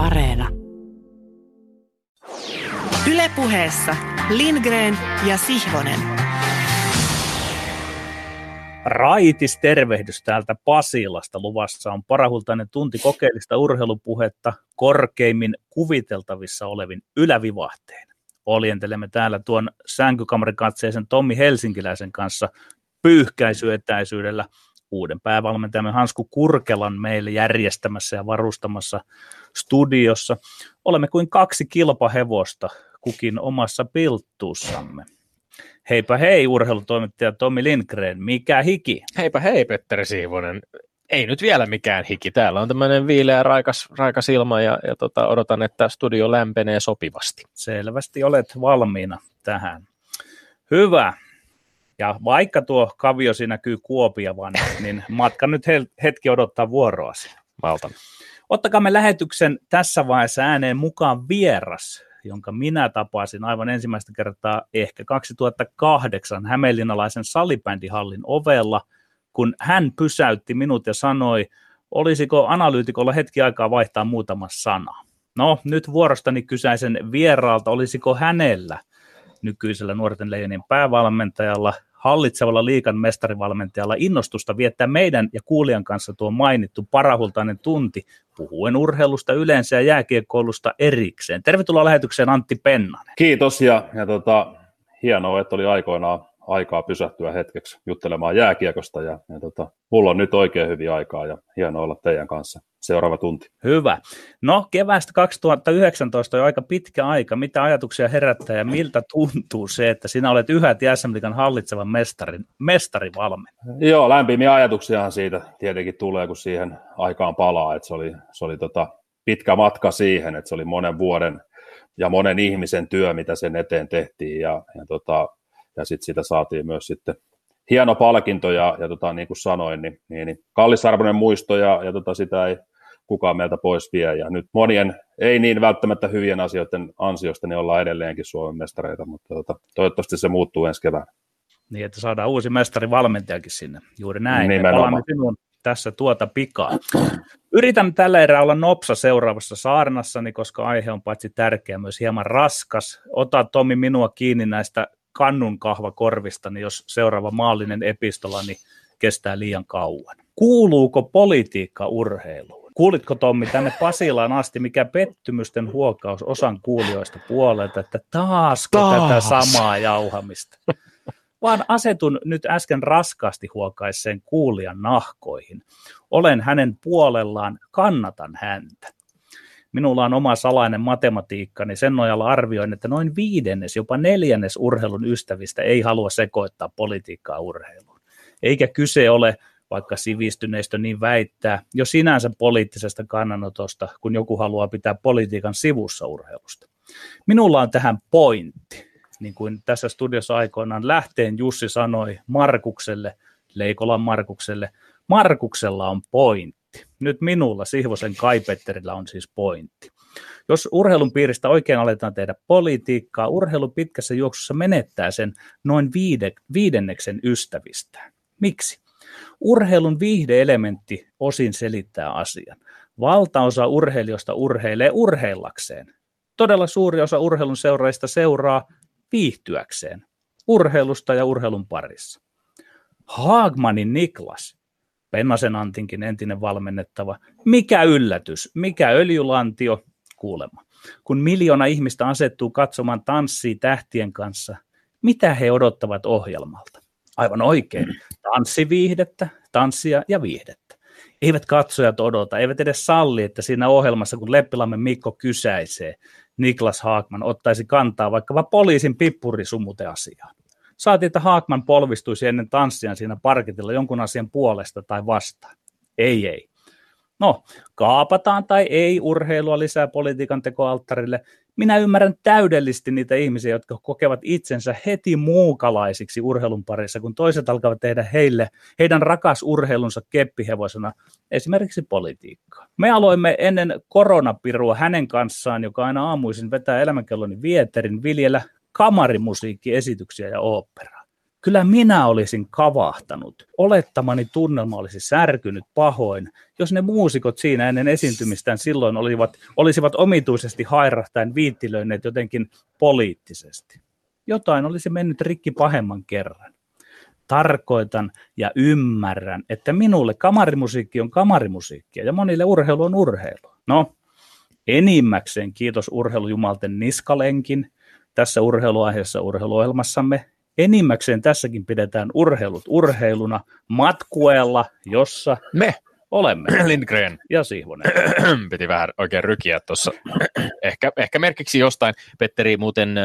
Areena. Ylepuheessa Lindgren ja Sihvonen. Raitis tervehdys täältä Pasilasta. Luvassa on parahultainen tunti kokeellista urheilupuhetta korkeimmin kuviteltavissa olevin ylävivahteen. Oljentelemme täällä tuon sänkykamarikatseisen Tommi Helsinkiläisen kanssa pyyhkäisyetäisyydellä uuden päävalmentajamme Hansku Kurkelan meille järjestämässä ja varustamassa studiossa. Olemme kuin kaksi kilpahevosta kukin omassa pilttuussamme. Heipä hei, urheilutoimittaja Tommi Lindgren, mikä hiki? Heipä hei, Petteri Siivonen. Ei nyt vielä mikään hiki. Täällä on tämmöinen viileä, raikas, raikas ilma ja, ja tota, odotan, että studio lämpenee sopivasti. Selvästi olet valmiina tähän. Hyvä. Ja vaikka tuo kaviosi näkyy Kuopiavan, niin matka nyt hetki odottaa vuoroasi. Valtan. Ottakaa me lähetyksen tässä vaiheessa ääneen mukaan vieras, jonka minä tapasin aivan ensimmäistä kertaa ehkä 2008 Hämeenlinnalaisen salibändihallin ovella, kun hän pysäytti minut ja sanoi, olisiko analyytikolla hetki aikaa vaihtaa muutama sana. No, nyt vuorostani kysäisen vieraalta, olisiko hänellä nykyisellä nuorten leijonien päävalmentajalla hallitsevalla liikan mestarivalmentajalla innostusta viettää meidän ja kuulijan kanssa tuo mainittu parahultainen tunti, puhuen urheilusta yleensä ja jääkiekkoulusta erikseen. Tervetuloa lähetykseen Antti Pennanen. Kiitos ja, ja tota, hienoa, että oli aikoinaan aikaa pysähtyä hetkeksi juttelemaan jääkiekosta ja, ja tota, mulla on nyt oikein hyvin aikaa ja hienoa olla teidän kanssa seuraava tunti. Hyvä. No keväästä 2019 on aika pitkä aika. Mitä ajatuksia herättää ja miltä tuntuu se, että sinä olet yhä SM hallitsevan mestarin, mestarivalmen? Joo, lämpimiä ajatuksiahan siitä tietenkin tulee, kun siihen aikaan palaa. Että se oli, se oli tota pitkä matka siihen, että se oli monen vuoden ja monen ihmisen työ, mitä sen eteen tehtiin ja, ja tota, ja sitten siitä saatiin myös sitten hieno palkinto ja, ja tota, niin kuin sanoin, niin, niin, niin kallisarvoinen muisto ja, ja tota, sitä ei kukaan meiltä pois vie. Ja nyt monien ei niin välttämättä hyvien asioiden ansiosta niin ollaan edelleenkin Suomen mestareita, mutta tota, toivottavasti se muuttuu ensi keväänä. Niin, että saadaan uusi mestarivalmentajakin sinne. Juuri näin. Nimenomaan. sinun tässä tuota pikaa. Yritän tällä erää olla nopsa seuraavassa saarnassani, koska aihe on paitsi tärkeä, myös hieman raskas. Ota Tomi minua kiinni näistä kannun kahva korvista, niin jos seuraava maallinen epistola niin kestää liian kauan. Kuuluuko politiikka urheiluun? Kuulitko Tommi tänne Pasilaan asti, mikä pettymysten huokaus osan kuulijoista puolelta, että taasko Taas. tätä samaa jauhamista? Vaan asetun nyt äsken raskaasti huokaisseen kuulijan nahkoihin. Olen hänen puolellaan, kannatan häntä minulla on oma salainen matematiikka, niin sen nojalla arvioin, että noin viidennes, jopa neljännes urheilun ystävistä ei halua sekoittaa politiikkaa urheiluun. Eikä kyse ole, vaikka sivistyneistö niin väittää, jo sinänsä poliittisesta kannanotosta, kun joku haluaa pitää politiikan sivussa urheilusta. Minulla on tähän pointti, niin kuin tässä studiossa aikoinaan lähteen Jussi sanoi Markukselle, Leikolan Markukselle, Markuksella on pointti pointti. Nyt minulla, Sihvosen Kaipetterillä on siis pointti. Jos urheilun piiristä oikein aletaan tehdä politiikkaa, urheilu pitkässä juoksussa menettää sen noin viide, viidenneksen ystävistä. Miksi? Urheilun viihdeelementti osin selittää asian. Valtaosa urheilijoista urheilee urheillakseen. Todella suuri osa urheilun seuraajista seuraa viihtyäkseen urheilusta ja urheilun parissa. Haagmanin Niklas Pennasen Antinkin entinen valmennettava. Mikä yllätys, mikä öljylantio, kuulema. Kun miljoona ihmistä asettuu katsomaan tanssia tähtien kanssa, mitä he odottavat ohjelmalta? Aivan oikein, tanssiviihdettä, tanssia ja viihdettä. Eivät katsojat odota, eivät edes salli, että siinä ohjelmassa, kun Leppilammen Mikko kysäisee, Niklas Haakman ottaisi kantaa vaikkapa poliisin pippurisumuteasiaan. Saatiin, että Haakman polvistuisi ennen tanssiaan siinä parketilla jonkun asian puolesta tai vastaan. Ei, ei. No, kaapataan tai ei urheilua lisää politiikan tekoalttarille. Minä ymmärrän täydellisesti niitä ihmisiä, jotka kokevat itsensä heti muukalaisiksi urheilun parissa, kun toiset alkavat tehdä heille, heidän rakas urheilunsa keppihevosena, esimerkiksi politiikkaa. Me aloimme ennen koronapirua hänen kanssaan, joka aina aamuisin vetää elämänkelloni vieterin, viljellä kamarimusiikkiesityksiä ja oopperaa. Kyllä minä olisin kavahtanut. Olettamani tunnelma olisi särkynyt pahoin, jos ne muusikot siinä ennen esiintymistään silloin olivat, olisivat omituisesti hairahtain viittilöineet jotenkin poliittisesti. Jotain olisi mennyt rikki pahemman kerran. Tarkoitan ja ymmärrän, että minulle kamarimusiikki on kamarimusiikkia ja monille urheilu on urheilu. No, enimmäkseen kiitos urheilujumalten niskalenkin tässä urheiluaiheessa urheiluohjelmassamme enimmäkseen tässäkin pidetään urheilut urheiluna matkueella, jossa me olemme. Lindgren. Ja Sihvonen. Piti vähän oikein rykiä tuossa. ehkä, ehkä merkiksi jostain. Petteri muuten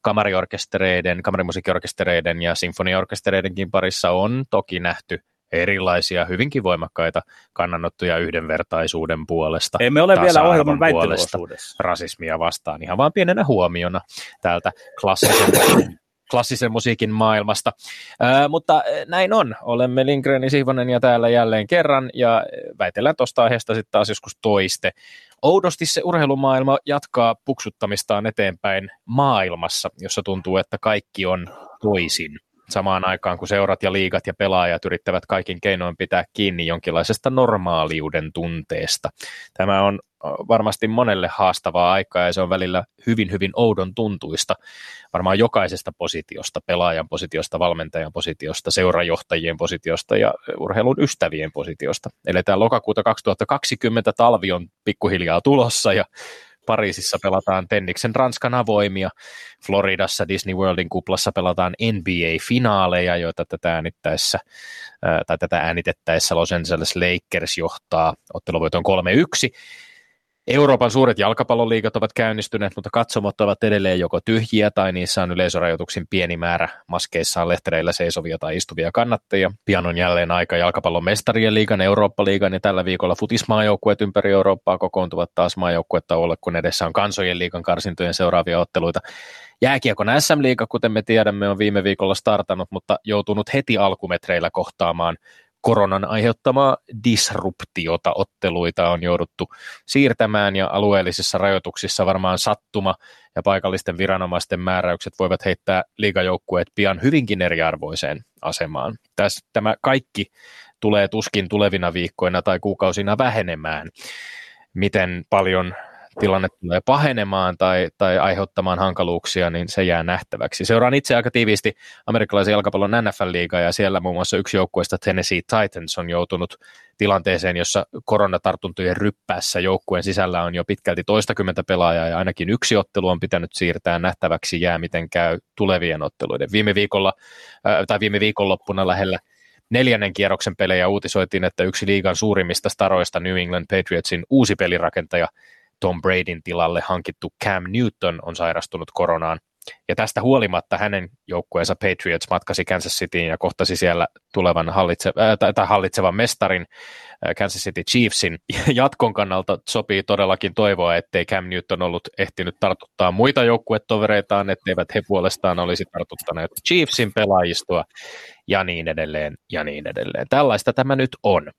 kamariorkestereiden, kamarimusiikkiorkestereiden ja sinfoniaorkestereidenkin parissa on toki nähty erilaisia hyvinkin voimakkaita kannanottoja yhdenvertaisuuden puolesta. Emme ole vielä ohjelman puolesta, rasismia vastaan, ihan vain pienenä huomiona täältä klassisen klassisen musiikin maailmasta. Ää, mutta näin on. Olemme Lindgren Sihvonen ja täällä jälleen kerran ja väitellään tuosta aiheesta sitten taas joskus toiste. Oudosti se urheilumaailma jatkaa puksuttamistaan eteenpäin maailmassa, jossa tuntuu, että kaikki on toisin samaan aikaan, kun seurat ja liigat ja pelaajat yrittävät kaikin keinoin pitää kiinni jonkinlaisesta normaaliuden tunteesta. Tämä on varmasti monelle haastavaa aikaa ja se on välillä hyvin, hyvin oudon tuntuista. Varmaan jokaisesta positiosta, pelaajan positiosta, valmentajan positiosta, seurajohtajien positiosta ja urheilun ystävien positiosta. Eletään lokakuuta 2020, talvi on pikkuhiljaa tulossa ja Pariisissa pelataan Tenniksen Ranskan avoimia, Floridassa Disney Worldin kuplassa pelataan NBA-finaaleja, joita tätä äänittäessä, tai tätä äänitettäessä Los Angeles Lakers johtaa otteluvoiton 3-1. Euroopan suuret jalkapalloliigat ovat käynnistyneet, mutta katsomot ovat edelleen joko tyhjiä tai niissä on yleisörajoituksin pieni määrä maskeissaan lehtereillä seisovia tai istuvia kannattajia. Pian on jälleen aika jalkapallon mestarien liigan, Eurooppa-liigan ja tällä viikolla futismaajoukkueet ympäri Eurooppaa kokoontuvat taas maajoukkuetta kun edessä on kansojen liigan karsintojen seuraavia otteluita. Jääkiekon SM-liiga, kuten me tiedämme, on viime viikolla startannut, mutta joutunut heti alkumetreillä kohtaamaan koronan aiheuttamaa disruptiota otteluita on jouduttu siirtämään ja alueellisissa rajoituksissa varmaan sattuma ja paikallisten viranomaisten määräykset voivat heittää liigajoukkueet pian hyvinkin eriarvoiseen asemaan. Tässä, tämä kaikki tulee tuskin tulevina viikkoina tai kuukausina vähenemään. Miten paljon tilanne tulee pahenemaan tai, tai aiheuttamaan hankaluuksia, niin se jää nähtäväksi. Seuraan itse aika tiiviisti amerikkalaisen jalkapallon NFL-liigaa ja siellä muun muassa yksi joukkueesta Tennessee Titans on joutunut tilanteeseen, jossa koronatartuntojen ryppäässä joukkueen sisällä on jo pitkälti toistakymmentä pelaajaa ja ainakin yksi ottelu on pitänyt siirtää nähtäväksi jää, miten käy tulevien otteluiden. Viime viikolla äh, tai viime viikonloppuna lähellä neljännen kierroksen pelejä uutisoitiin, että yksi liigan suurimmista staroista New England Patriotsin uusi pelirakentaja Tom Bradyn tilalle hankittu Cam Newton on sairastunut koronaan. Ja tästä huolimatta hänen joukkueensa Patriots matkasi Kansas Cityin ja kohtasi siellä tulevan hallitse, äh, tai hallitsevan mestarin äh, Kansas City Chiefsin. Jatkon kannalta sopii todellakin toivoa, ettei Cam Newton ollut ehtinyt tartuttaa muita joukkuetovereitaan, etteivät he puolestaan olisi tartuttaneet Chiefsin pelaajistoa ja niin edelleen ja niin edelleen. Tällaista tämä nyt on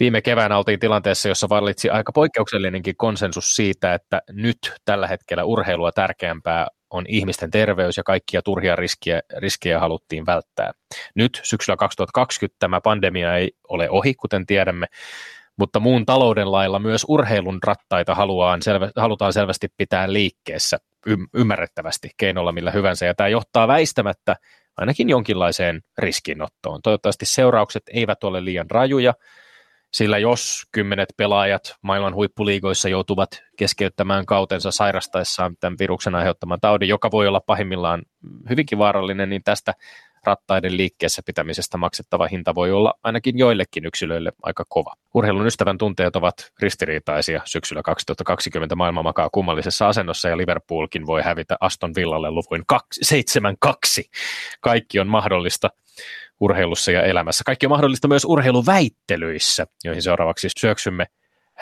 viime keväänä oltiin tilanteessa, jossa vallitsi aika poikkeuksellinenkin konsensus siitä, että nyt tällä hetkellä urheilua tärkeämpää on ihmisten terveys ja kaikkia turhia riskiä, riskejä haluttiin välttää. Nyt syksyllä 2020 tämä pandemia ei ole ohi, kuten tiedämme, mutta muun talouden lailla myös urheilun rattaita haluaan selvä, halutaan selvästi pitää liikkeessä ymmärrettävästi keinolla millä hyvänsä, ja tämä johtaa väistämättä ainakin jonkinlaiseen riskinottoon. Toivottavasti seuraukset eivät ole liian rajuja, sillä jos kymmenet pelaajat maailman huippuliigoissa joutuvat keskeyttämään kautensa sairastaessaan tämän viruksen aiheuttaman taudin, joka voi olla pahimmillaan hyvinkin vaarallinen, niin tästä rattaiden liikkeessä pitämisestä maksettava hinta voi olla ainakin joillekin yksilöille aika kova. Urheilun ystävän tunteet ovat ristiriitaisia. Syksyllä 2020 maailma makaa kummallisessa asennossa ja Liverpoolkin voi hävitä Aston Villalle luvuin 7-2. Kaikki on mahdollista urheilussa ja elämässä. Kaikki on mahdollista myös urheiluväittelyissä, joihin seuraavaksi syöksymme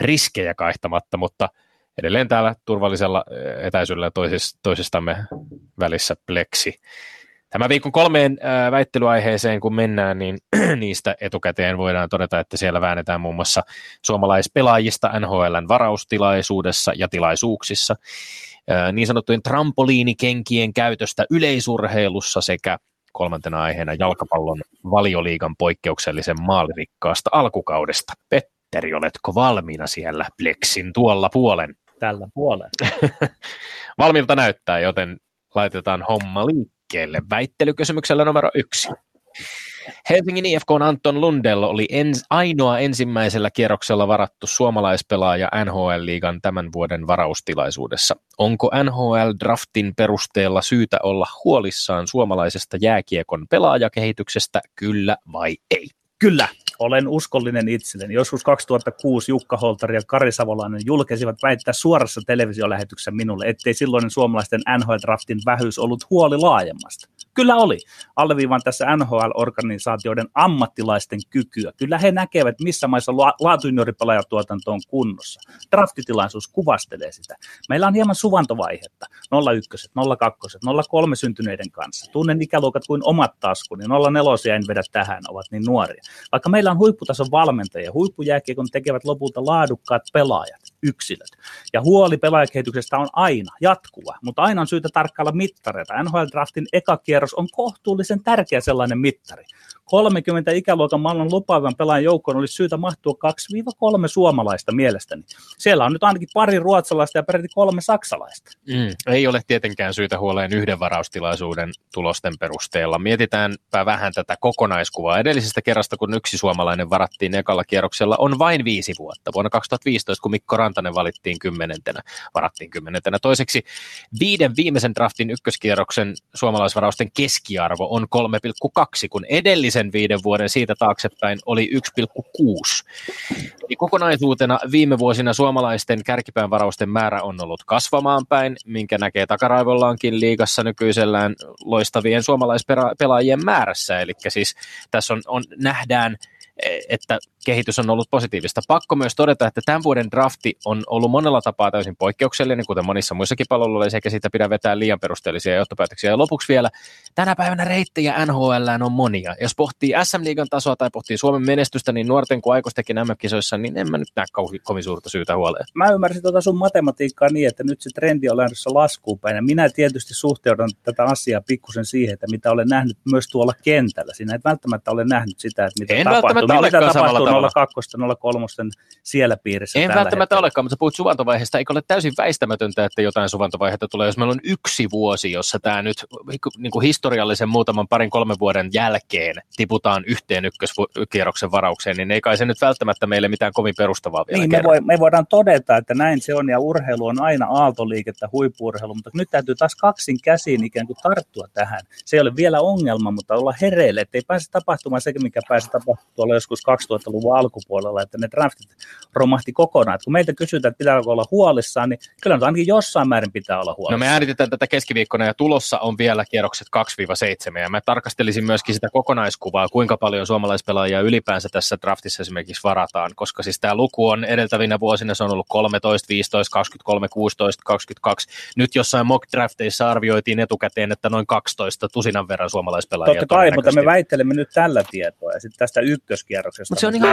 riskejä kaihtamatta, mutta edelleen täällä turvallisella eh, etäisyydellä toisistamme välissä pleksi. Tämä viikon kolmeen äh, väittelyaiheeseen, kun mennään, niin niistä etukäteen voidaan todeta, että siellä väännetään muun muassa suomalaispelaajista NHLn varaustilaisuudessa ja tilaisuuksissa. niin sanottujen trampoliinikenkien käytöstä yleisurheilussa sekä kolmantena aiheena jalkapallon valioliigan poikkeuksellisen maalirikkaasta alkukaudesta. Petteri, oletko valmiina siellä Plexin tuolla puolen? Tällä puolen. Valmiilta näyttää, joten laitetaan homma liikkeelle. Väittelykysymyksellä numero yksi. Helsingin IFK Anton Lundell oli ens, ainoa ensimmäisellä kierroksella varattu suomalaispelaaja NHL-liigan tämän vuoden varaustilaisuudessa. Onko NHL-draftin perusteella syytä olla huolissaan suomalaisesta jääkiekon pelaajakehityksestä, kyllä vai ei? Kyllä, olen uskollinen itselleni. Joskus 2006 Jukka Holtari ja Kari Savolainen julkesivat väittää suorassa televisiolähetyksessä minulle, ettei silloinen suomalaisten NHL-draftin vähyys ollut huoli laajemmasta. Kyllä oli. Alleviivan tässä NHL-organisaatioiden ammattilaisten kykyä. Kyllä he näkevät, missä maissa laatujunioripelaajatuotanto on kunnossa. Draftitilaisuus kuvastelee sitä. Meillä on hieman suvantovaihetta. 01, 02, 03 syntyneiden kanssa. Tunnen ikäluokat kuin omat taskuni. 04 en vedä tähän, ovat niin nuoria. Vaikka meillä on huipputason valmentajia, huippujääkiekon tekevät lopulta laadukkaat pelaajat, yksilöt. Ja huoli pelaajakehityksestä on aina jatkuva, mutta aina on syytä tarkkailla mittareita. NHL-draftin eka kierros on kohtuullisen tärkeä sellainen mittari. 30 ikäluokan maailman lupaavan pelaajan joukkoon olisi syytä mahtua 2-3 suomalaista mielestäni. Siellä on nyt ainakin pari ruotsalaista ja peräti kolme saksalaista. Mm, ei ole tietenkään syytä huoleen yhden varaustilaisuuden tulosten perusteella. Mietitäänpä vähän tätä kokonaiskuvaa. Edellisestä kerrasta, kun yksi suomalainen varattiin ekalla kierroksella, on vain viisi vuotta. Vuonna 2015, kun Mikko Rantanen valittiin kymmenentenä, varattiin kymmenentenä. Toiseksi viiden viimeisen draftin ykköskierroksen suomalaisvarausten keskiarvo on 3,2, kun edellisen edellisen viiden vuoden siitä taaksepäin oli 1,6. Eli kokonaisuutena viime vuosina suomalaisten kärkipään varausten määrä on ollut kasvamaan päin, minkä näkee takaraivollaankin liigassa nykyisellään loistavien suomalaispelaajien määrässä. Eli siis tässä on, on nähdään – että kehitys on ollut positiivista. Pakko myös todeta, että tämän vuoden drafti on ollut monella tapaa täysin poikkeuksellinen, kuten monissa muissakin palveluissa, eikä siitä pidä vetää liian perusteellisia johtopäätöksiä. Ja lopuksi vielä, tänä päivänä reittejä NHL on monia. Jos pohtii SM-liigan tasoa tai pohtii Suomen menestystä, niin nuorten kuin aikuistenkin MM-kisoissa, niin en mä nyt näe kovin, kovin suurta syytä huoleen. Mä ymmärsin tuota sun matematiikkaa niin, että nyt se trendi on lähdössä laskuun päin. Ja minä tietysti suhteudan tätä asiaa pikkusen siihen, että mitä olen nähnyt myös tuolla kentällä. Siinä ei välttämättä ole nähnyt sitä, että mitä en tapahtuu välttämättä mitä tapahtuu 02, 03 siellä piirissä En välttämättä hetkellä. olekaan, mutta sä puhut suvantovaiheesta. Eikö ole täysin väistämätöntä, että jotain suvantovaihetta tulee, jos meillä on yksi vuosi, jossa tämä nyt niin kuin historiallisen muutaman parin kolmen vuoden jälkeen tiputaan yhteen ykköskierroksen varaukseen, niin ei kai se nyt välttämättä meille mitään kovin perustavaa vielä niin, me, voi, me voidaan todeta, että näin se on, ja urheilu on aina aaltoliikettä, huippuurheilu, mutta nyt täytyy taas kaksin käsiin ikään kuin tarttua tähän. Se ei ole vielä ongelma, mutta olla hereille, ettei pääse tapahtumaan se, mikä pääsi tapahtumaan joskus 2000-luvun alkupuolella, että ne draftit romahti kokonaan. Et kun meitä kysytään, että pitääkö olla huolissaan, niin kyllä nyt ainakin jossain määrin pitää olla huolissaan. No me äänitetään tätä keskiviikkona ja tulossa on vielä kierrokset 2-7 ja mä tarkastelisin myöskin sitä kokonaiskuvaa, kuinka paljon suomalaispelaajia ylipäänsä tässä draftissa esimerkiksi varataan, koska siis tämä luku on edeltävinä vuosina se on ollut 13, 15, 23, 16, 22. Nyt jossain mock drafteissa arvioitiin etukäteen, että noin 12 tusinan verran suomalaispelaajia. Totta kai, mutta me väittelemme nyt tällä tietoa ja sitten tästä ykköskierroksesta mutta se on ihan.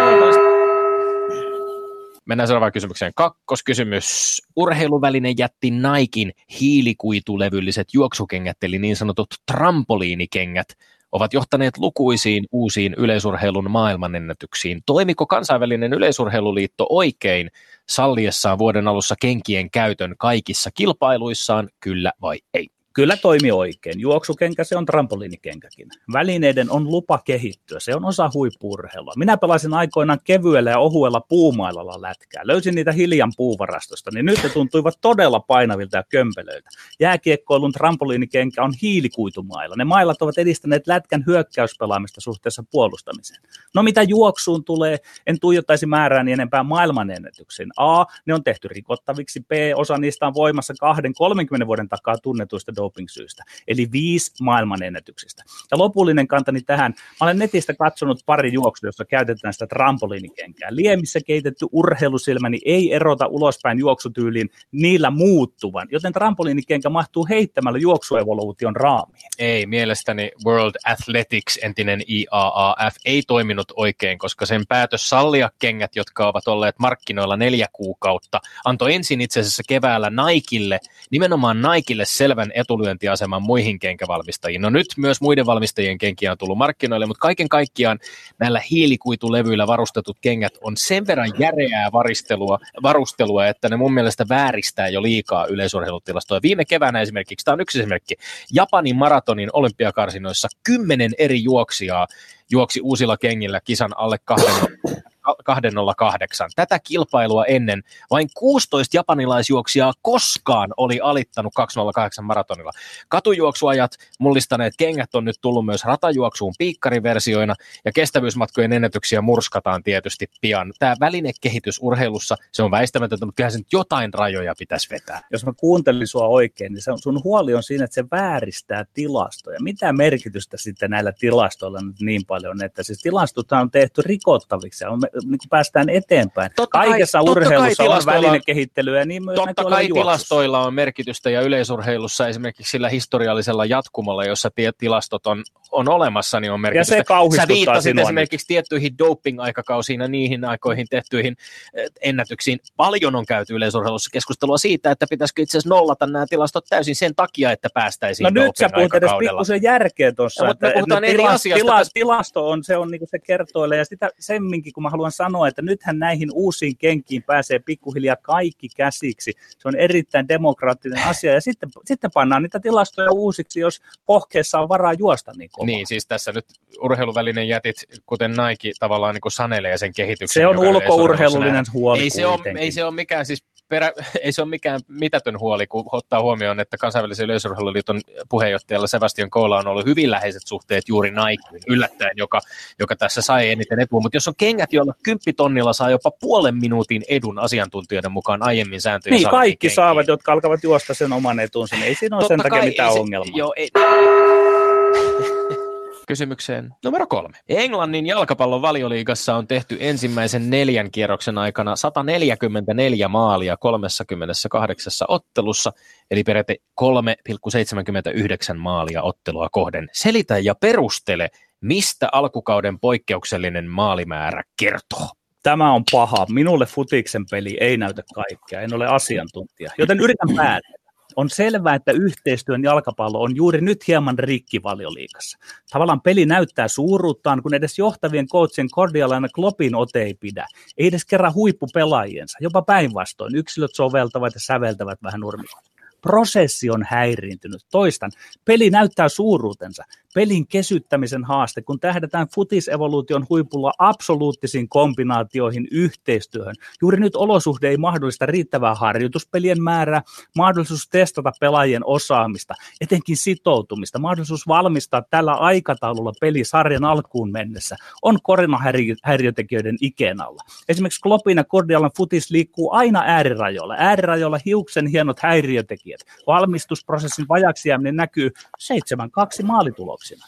Mennään seuraavaan kysymykseen. Kakkoskysymys. Urheiluvälinen jätti Naikin hiilikuitulevylliset juoksukengät, eli niin sanotut trampoliinikengät, ovat johtaneet lukuisiin uusiin yleisurheilun maailmanennätyksiin. Toimiko kansainvälinen yleisurheiluliitto oikein salliessaan vuoden alussa kenkien käytön kaikissa kilpailuissaan, kyllä vai ei? Kyllä toimi oikein. Juoksukenkä se on trampoliinikenkäkin. Välineiden on lupa kehittyä. Se on osa huippuurheilua. Minä pelasin aikoinaan kevyellä ja ohuella puumailalla lätkää. Löysin niitä hiljan puuvarastosta, niin nyt ne tuntuivat todella painavilta ja kömpelöitä. Jääkiekkoilun trampoliinikenkä on hiilikuitumailla. Ne mailat ovat edistäneet lätkän hyökkäyspelaamista suhteessa puolustamiseen. No mitä juoksuun tulee, en tuijottaisi määrääni enempää maailmanennätyksiin. A, ne on tehty rikottaviksi. B, osa niistä on voimassa 2-30 vuoden takaa tunnetuista doping-syistä, eli viisi maailman ennätyksistä. Ja lopullinen kantani tähän, mä olen netistä katsonut pari juoksua, jossa käytetään sitä trampoliinikenkää. Liemissä keitetty urheilusilmäni ei erota ulospäin juoksutyyliin niillä muuttuvan, joten trampoliinikenkä mahtuu heittämällä juoksuevoluution raamiin. Ei, mielestäni World Athletics, entinen IAAF, ei toiminut oikein, koska sen päätös sallia kengät, jotka ovat olleet markkinoilla neljä kuukautta, antoi ensin itse asiassa keväällä Naikille, nimenomaan Naikille selvän etulyöntiaseman muihin kenkävalmistajiin. No nyt myös muiden valmistajien kenkiä on tullut markkinoille, mutta kaiken kaikkiaan näillä hiilikuitulevyillä varustetut kengät on sen verran järeää varistelua, varustelua, että ne mun mielestä vääristää jo liikaa yleisurheilutilastoja. Viime keväänä esimerkiksi, tämä on yksi esimerkki, Japanin maratonin olympiakarsinoissa kymmenen eri juoksijaa juoksi uusilla kengillä kisan alle kahden 208. Tätä kilpailua ennen vain 16 japanilaisjuoksijaa koskaan oli alittanut 208 maratonilla. Katujuoksuajat, mullistaneet kengät on nyt tullut myös ratajuoksuun piikkariversioina ja kestävyysmatkojen ennätyksiä murskataan tietysti pian. Tämä välinekehitys urheilussa, se on väistämätöntä, mutta kyllähän se nyt jotain rajoja pitäisi vetää. Jos mä kuuntelin sua oikein, niin sun huoli on siinä, että se vääristää tilastoja. Mitä merkitystä sitten näillä tilastoilla nyt niin paljon, että siis tilastot on tehty rikottaviksi, on niin kuin päästään eteenpäin. Totta Kaikessa kai, urheilussa on välinekehittelyä, niin myös Totta kai tilastoilla on merkitystä ja yleisurheilussa esimerkiksi sillä historiallisella jatkumolla, jossa tilastot on, on olemassa, niin on merkitystä. Ja se Sä viittasit sinua esimerkiksi tiettyihin doping-aikakausiin ja niihin aikoihin tehtyihin eh, ennätyksiin. Paljon on käyty yleisurheilussa keskustelua siitä, että pitäisikö itse asiassa nollata nämä tilastot täysin sen takia, että päästäisiin No nyt sä puhut edes pikkusen järkeä tuossa. No, mutta me puhutaan eri tilas, asiasta. Tilas, tilasto on, se on niin kuin se kertoilee ja sitä semminkin, kun mä haluan sanoa, että nythän näihin uusiin kenkiin pääsee pikkuhiljaa kaikki käsiksi. Se on erittäin demokraattinen asia ja sitten, sitten pannaan niitä tilastoja uusiksi, jos pohkeessa on varaa juosta niin kovaa. Niin, siis tässä nyt urheiluvälinen jätit, kuten Nike tavallaan niin kuin sanelee sen kehityksen. Se on ulkourheilullinen huoli ei se, ole, ei se ole mikään siis perä, ei se ole mikään mitätön huoli, kun ottaa huomioon, että kansainvälisen yleisurheiluliiton puheenjohtajalla Sebastian Koola on ollut hyvin läheiset suhteet juuri Nikeen yllättäen, joka, joka tässä sai eniten etua. Mutta jos on kengät, joilla kymppitonnilla saa jopa puolen minuutin edun asiantuntijoiden mukaan aiemmin sääntöjä Niin, kaikki kenkiin. saavat, jotka alkavat juosta sen oman etunsa. Niin ei siinä ole Totta sen takia mitään ongelmaa. Joo, ei, kysymykseen numero kolme. Englannin jalkapallon valioliigassa on tehty ensimmäisen neljän kierroksen aikana 144 maalia 38 ottelussa, eli peräti 3,79 maalia ottelua kohden. Selitä ja perustele, mistä alkukauden poikkeuksellinen maalimäärä kertoo. Tämä on paha. Minulle futiksen peli ei näytä kaikkea. En ole asiantuntija, joten yritän päätellä. On selvää, että yhteistyön jalkapallo on juuri nyt hieman rikki valioliikassa. Tavallaan peli näyttää suuruuttaan, kun edes johtavien coachien Cordialana Kloppin ote ei pidä. Ei edes kerran huippupelaajiensa, jopa päinvastoin. Yksilöt soveltavat ja säveltävät vähän nurmikolla. Prosessi on häiriintynyt. Toistan, peli näyttää suuruutensa pelin kesyttämisen haaste, kun tähdätään futisevoluution huipulla absoluuttisiin kombinaatioihin, yhteistyöhön. Juuri nyt olosuhde ei mahdollista riittävää harjoituspelien määrää, mahdollisuus testata pelaajien osaamista, etenkin sitoutumista, mahdollisuus valmistaa tällä aikataululla peli sarjan alkuun mennessä, on koronahäiriötekijöiden ikeen alla. Esimerkiksi Kloppin ja Kordialan futis liikkuu aina äärirajoilla. Äärirajoilla hiuksen hienot häiriötekijät. Valmistusprosessin vajaksi jääminen näkyy 7-2 maalitulolla tuloksina.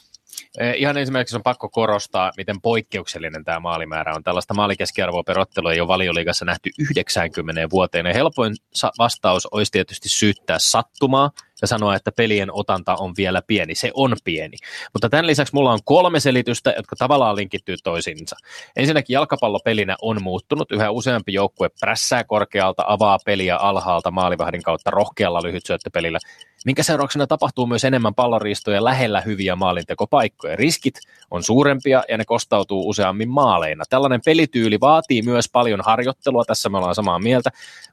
Ihan ensimmäiseksi on pakko korostaa, miten poikkeuksellinen tämä maalimäärä on. Tällaista maalikeskiarvoa per ottelu ei ole valioliigassa nähty 90 vuoteen. Ja helpoin vastaus olisi tietysti syyttää sattumaa, ja sanoa, että pelien otanta on vielä pieni. Se on pieni. Mutta tämän lisäksi mulla on kolme selitystä, jotka tavallaan linkittyy toisiinsa. Ensinnäkin jalkapallopelinä on muuttunut. Yhä useampi joukkue prässää korkealta, avaa peliä alhaalta maalivahdin kautta rohkealla lyhytsyöttöpelillä minkä seurauksena tapahtuu myös enemmän palloriistoja lähellä hyviä maalintekopaikkoja. Riskit on suurempia ja ne kostautuu useammin maaleina. Tällainen pelityyli vaatii myös paljon harjoittelua, tässä me ollaan samaa mieltä.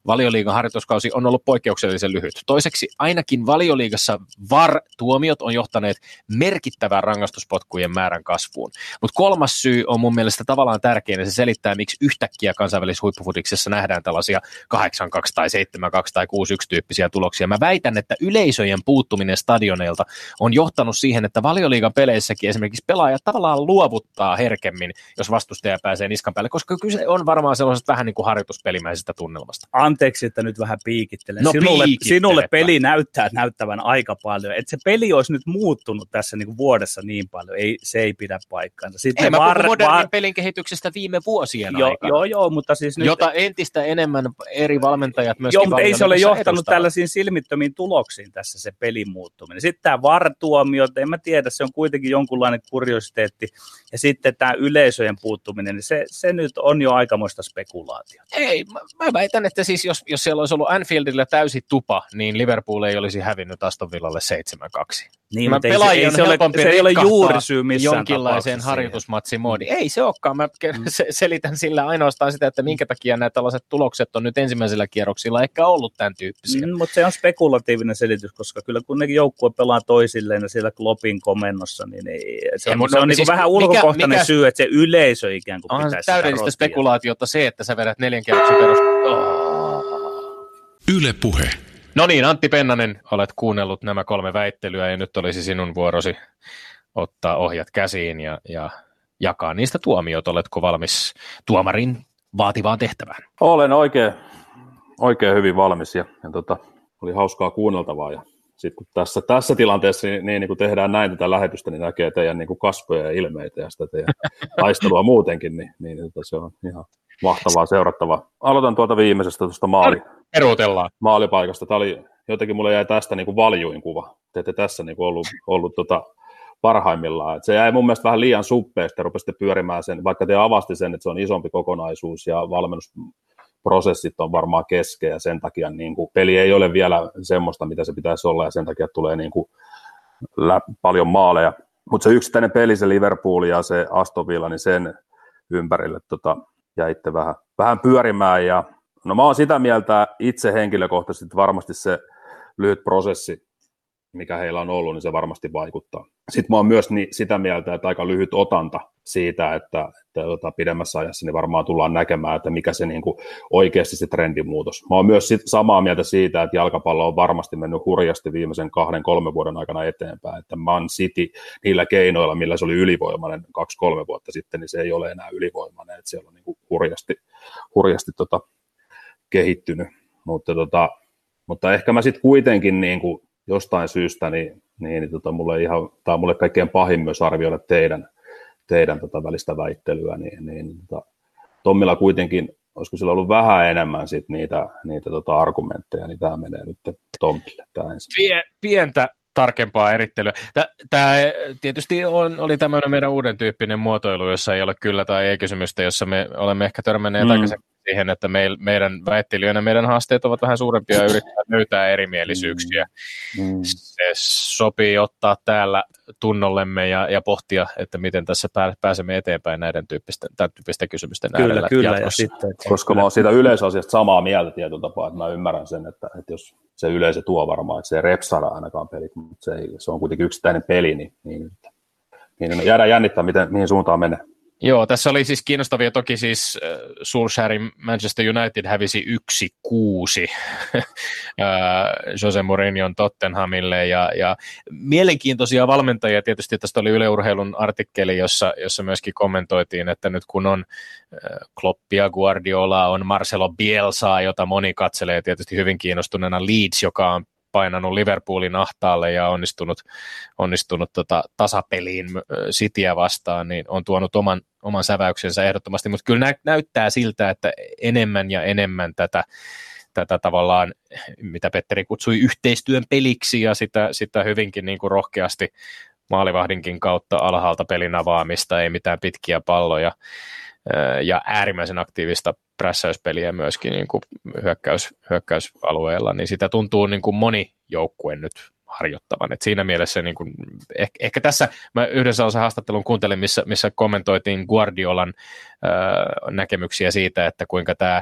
Valioliigan harjoituskausi on ollut poikkeuksellisen lyhyt. Toiseksi ainakin valioliigassa VAR-tuomiot on johtaneet merkittävään rangaistuspotkujen määrän kasvuun. Mutta kolmas syy on mun mielestä tavallaan tärkein ja se selittää, miksi yhtäkkiä kansainvälisessä huippufudiksessa nähdään tällaisia 8-2 tai 7-2 tai 6-1 tyyppisiä tuloksia. Mä väitän, että yleisö yleisöjen puuttuminen stadioneilta on johtanut siihen, että valioliigan peleissäkin esimerkiksi pelaajat tavallaan luovuttaa herkemmin, jos vastustaja pääsee niskan päälle, koska kyse on varmaan sellaisesta vähän niin kuin harjoituspelimäisestä tunnelmasta. Anteeksi, että nyt vähän piikittelen. No, sinulle, sinulle peli näyttää näyttävän aika paljon. Että se peli olisi nyt muuttunut tässä niin kuin vuodessa niin paljon, ei, se ei pidä paikkaansa. Sitten ei, mä var, modernin var... pelin kehityksestä viime vuosien jo, aikana. Joo, joo, mutta siis nyt... Jota entistä enemmän eri valmentajat myöskin Joo, mutta ei se ole johtanut edustavat. tällaisiin silmittömiin tuloksiin tässä se pelin muuttuminen. Sitten tämä vartuomio, en mä tiedä, se on kuitenkin jonkunlainen kuriositeetti. Ja sitten tämä yleisöjen puuttuminen, niin se, se nyt on jo aikamoista spekulaatiota. Ei, mä, mä väitän, että siis jos, jos siellä olisi ollut Anfieldillä täysi tupa, niin Liverpool ei olisi hävinnyt Aston Villalle 7-2. Niin, mutta ei, se, ei, se, ole, se ei ole juurisyy missään jonkinlaiseen harjoitusmatsimoodiin. Ei se olekaan. Mä mm. selitän sillä ainoastaan sitä, että minkä takia nämä tällaiset tulokset on nyt ensimmäisellä kierroksilla ehkä ollut tämän tyyppisiä. Mm, mutta se on spekulatiivinen selitys, koska kyllä kun nekin joukkue pelaa toisilleen ja siellä Klopin komennossa, niin ei, se on, ei, se on niin siis vähän ulkokohtainen mikä, syy, että se yleisö ikään kuin pitäisi täydellistä spekulaatiota se, että sä vedät neljän kierroksen perusteella. Oh. Yle puhe. No niin, Antti Pennanen, olet kuunnellut nämä kolme väittelyä ja nyt olisi sinun vuorosi ottaa ohjat käsiin ja, ja jakaa niistä tuomiot. Oletko valmis tuomarin vaativaan tehtävään? Olen oikein, oikein hyvin valmis ja, ja tota, oli hauskaa kuunneltavaa. Ja sitten kun tässä, tässä tilanteessa niin, niin, niin kun tehdään näin tätä lähetystä, niin näkee teidän niin kuin kasvoja ja ilmeitä ja sitä teidän taistelua muutenkin, niin, niin tota, se on ihan mahtavaa seurattavaa. Aloitan tuolta viimeisestä tuosta maali, Peruutellaan. maalipaikasta. Tämä oli, jotenkin mulle jäi tästä niin kuin valjuin kuva. Te ette tässä niin kuin ollut, ollut tota, parhaimmillaan. Et se jäi mun mielestä vähän liian suppeasti, rupesitte pyörimään sen, vaikka te avasti sen, että se on isompi kokonaisuus ja valmennusprosessit on varmaan keskeä ja sen takia niin kuin, peli ei ole vielä semmoista, mitä se pitäisi olla ja sen takia tulee niin kuin, lä- paljon maaleja. Mutta se yksittäinen peli, se Liverpool ja se Aston Villa, niin sen ympärille tota, jäitte vähän, vähän pyörimään ja no mä oon sitä mieltä itse henkilökohtaisesti, että varmasti se lyhyt prosessi, mikä heillä on ollut, niin se varmasti vaikuttaa. Sitten mä oon myös niin, sitä mieltä, että aika lyhyt otanta siitä, että, että tota, pidemmässä ajassa niin varmaan tullaan näkemään, että mikä se niin kuin, oikeasti se trendimuutos. Mä oon myös sit samaa mieltä siitä, että jalkapallo on varmasti mennyt hurjasti viimeisen kahden, kolmen vuoden aikana eteenpäin, että Man City niillä keinoilla, millä se oli ylivoimainen kaksi-kolme vuotta sitten, niin se ei ole enää ylivoimainen, että siellä on niin kuin, hurjasti, hurjasti tota, kehittynyt. Mutta, tota, mutta ehkä mä sitten kuitenkin niin kuin, jostain syystä, niin, niin, niin tota, mulle ihan, tämä on mulle kaikkein pahin myös arvioida teidän, teidän tota välistä väittelyä, niin, niin tota, Tommilla kuitenkin, olisiko sillä ollut vähän enemmän sit niitä, niitä tota argumentteja, niin tämä menee nyt Pie, pientä tarkempaa erittelyä. Tämä tietysti on, oli tämmöinen meidän uuden tyyppinen muotoilu, jossa ei ole kyllä tai ei kysymystä, jossa me olemme ehkä törmänneet mm. aikaisemmin siihen, että meil, meidän väittelijöinä meidän haasteet ovat vähän suurempia ja yrittää löytää erimielisyyksiä. Mm. Se sopii ottaa täällä tunnollemme ja, ja pohtia, että miten tässä pääsemme eteenpäin näiden tyyppisten, tämän tyyppisten kysymysten kyllä, äärellä Kyllä, ja sitten, Koska mä oon siitä yleisasiasta samaa mieltä tietyllä tapaa, että mä ymmärrän sen, että, että jos se yleisö tuo varmaan, että se ei repsara ainakaan pelit, mutta se, ei, se on kuitenkin yksittäinen peli, niin, niin, niin jäädään jännittää, miten, mihin suuntaan menee. Joo, tässä oli siis kiinnostavia. Toki siis äh, Solskjaerin Manchester United hävisi 1-6 äh, Jose Mourinhon Tottenhamille. Ja, ja mielenkiintoisia valmentajia. Tietysti tästä oli yleurheilun artikkeli, jossa, jossa myöskin kommentoitiin, että nyt kun on äh, Kloppia, Guardiola, on Marcelo Bielsa, jota moni katselee tietysti hyvin kiinnostuneena Leeds, joka on painanut Liverpoolin ahtaalle ja onnistunut, onnistunut tota, tasapeliin Cityä vastaan, niin on tuonut oman, oman säväyksensä ehdottomasti, mutta kyllä nä, näyttää siltä, että enemmän ja enemmän tätä, tätä tavallaan, mitä Petteri kutsui yhteistyön peliksi ja sitä, sitä hyvinkin niin kuin rohkeasti maalivahdinkin kautta alhaalta pelin avaamista, ei mitään pitkiä palloja ja äärimmäisen aktiivista prässäyspeliä myöskin niin kuin hyökkäys, hyökkäysalueella, niin sitä tuntuu niin kuin moni joukkue nyt harjoittavan. Et siinä mielessä niin kuin, ehkä, ehkä tässä mä yhdessä osa haastattelun kuuntelin, missä, missä kommentoitiin Guardiolan äh, näkemyksiä siitä, että kuinka tämä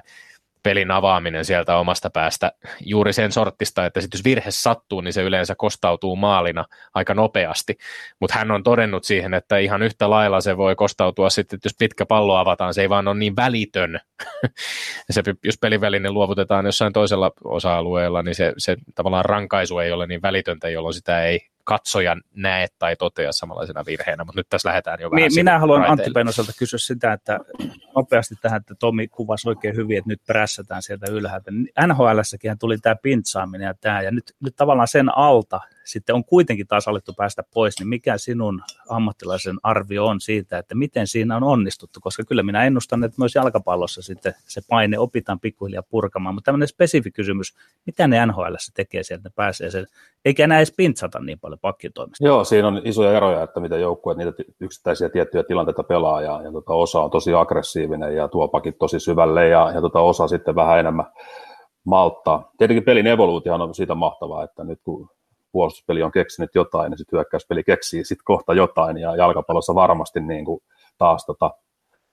pelin avaaminen sieltä omasta päästä juuri sen sortista, että sit jos virhe sattuu, niin se yleensä kostautuu maalina aika nopeasti, mutta hän on todennut siihen, että ihan yhtä lailla se voi kostautua sitten, että jos pitkä pallo avataan, se ei vaan ole niin välitön. se, jos peliväline luovutetaan jossain toisella osa-alueella, niin se, se tavallaan rankaisu ei ole niin välitöntä, jolloin sitä ei katsoja näe tai totea samanlaisena virheenä, mutta nyt tässä lähdetään jo vähän Minä haluan raiteille. Antti Penoselta kysyä sitä, että nopeasti tähän, että Tomi kuvasi oikein hyvin, että nyt prässätään sieltä ylhäältä. NHLssäkin tuli tämä pintsaaminen ja tämä, ja nyt, nyt tavallaan sen alta sitten on kuitenkin taas alettu päästä pois, niin mikä sinun ammattilaisen arvio on siitä, että miten siinä on onnistuttu, koska kyllä minä ennustan, että myös jalkapallossa sitten se paine opitaan pikkuhiljaa purkamaan, mutta tämmöinen spesifi kysymys, mitä ne NHL tekee sieltä, pääsee sen, eikä enää edes pintsata niin paljon pakkitoimista. Joo, siinä on isoja eroja, että mitä joukkueet niitä yksittäisiä tiettyjä tilanteita pelaa, ja, ja tota, osa on tosi aggressiivinen ja tuo pakit tosi syvälle, ja, ja tota, osa sitten vähän enemmän malttaa. Tietenkin pelin evoluutio on siitä mahtavaa, että nyt kun puolustuspeli on keksinyt jotain, niin sitten hyökkäyspeli keksii sitten kohta jotain, ja jalkapallossa varmasti niin kuin taas tota,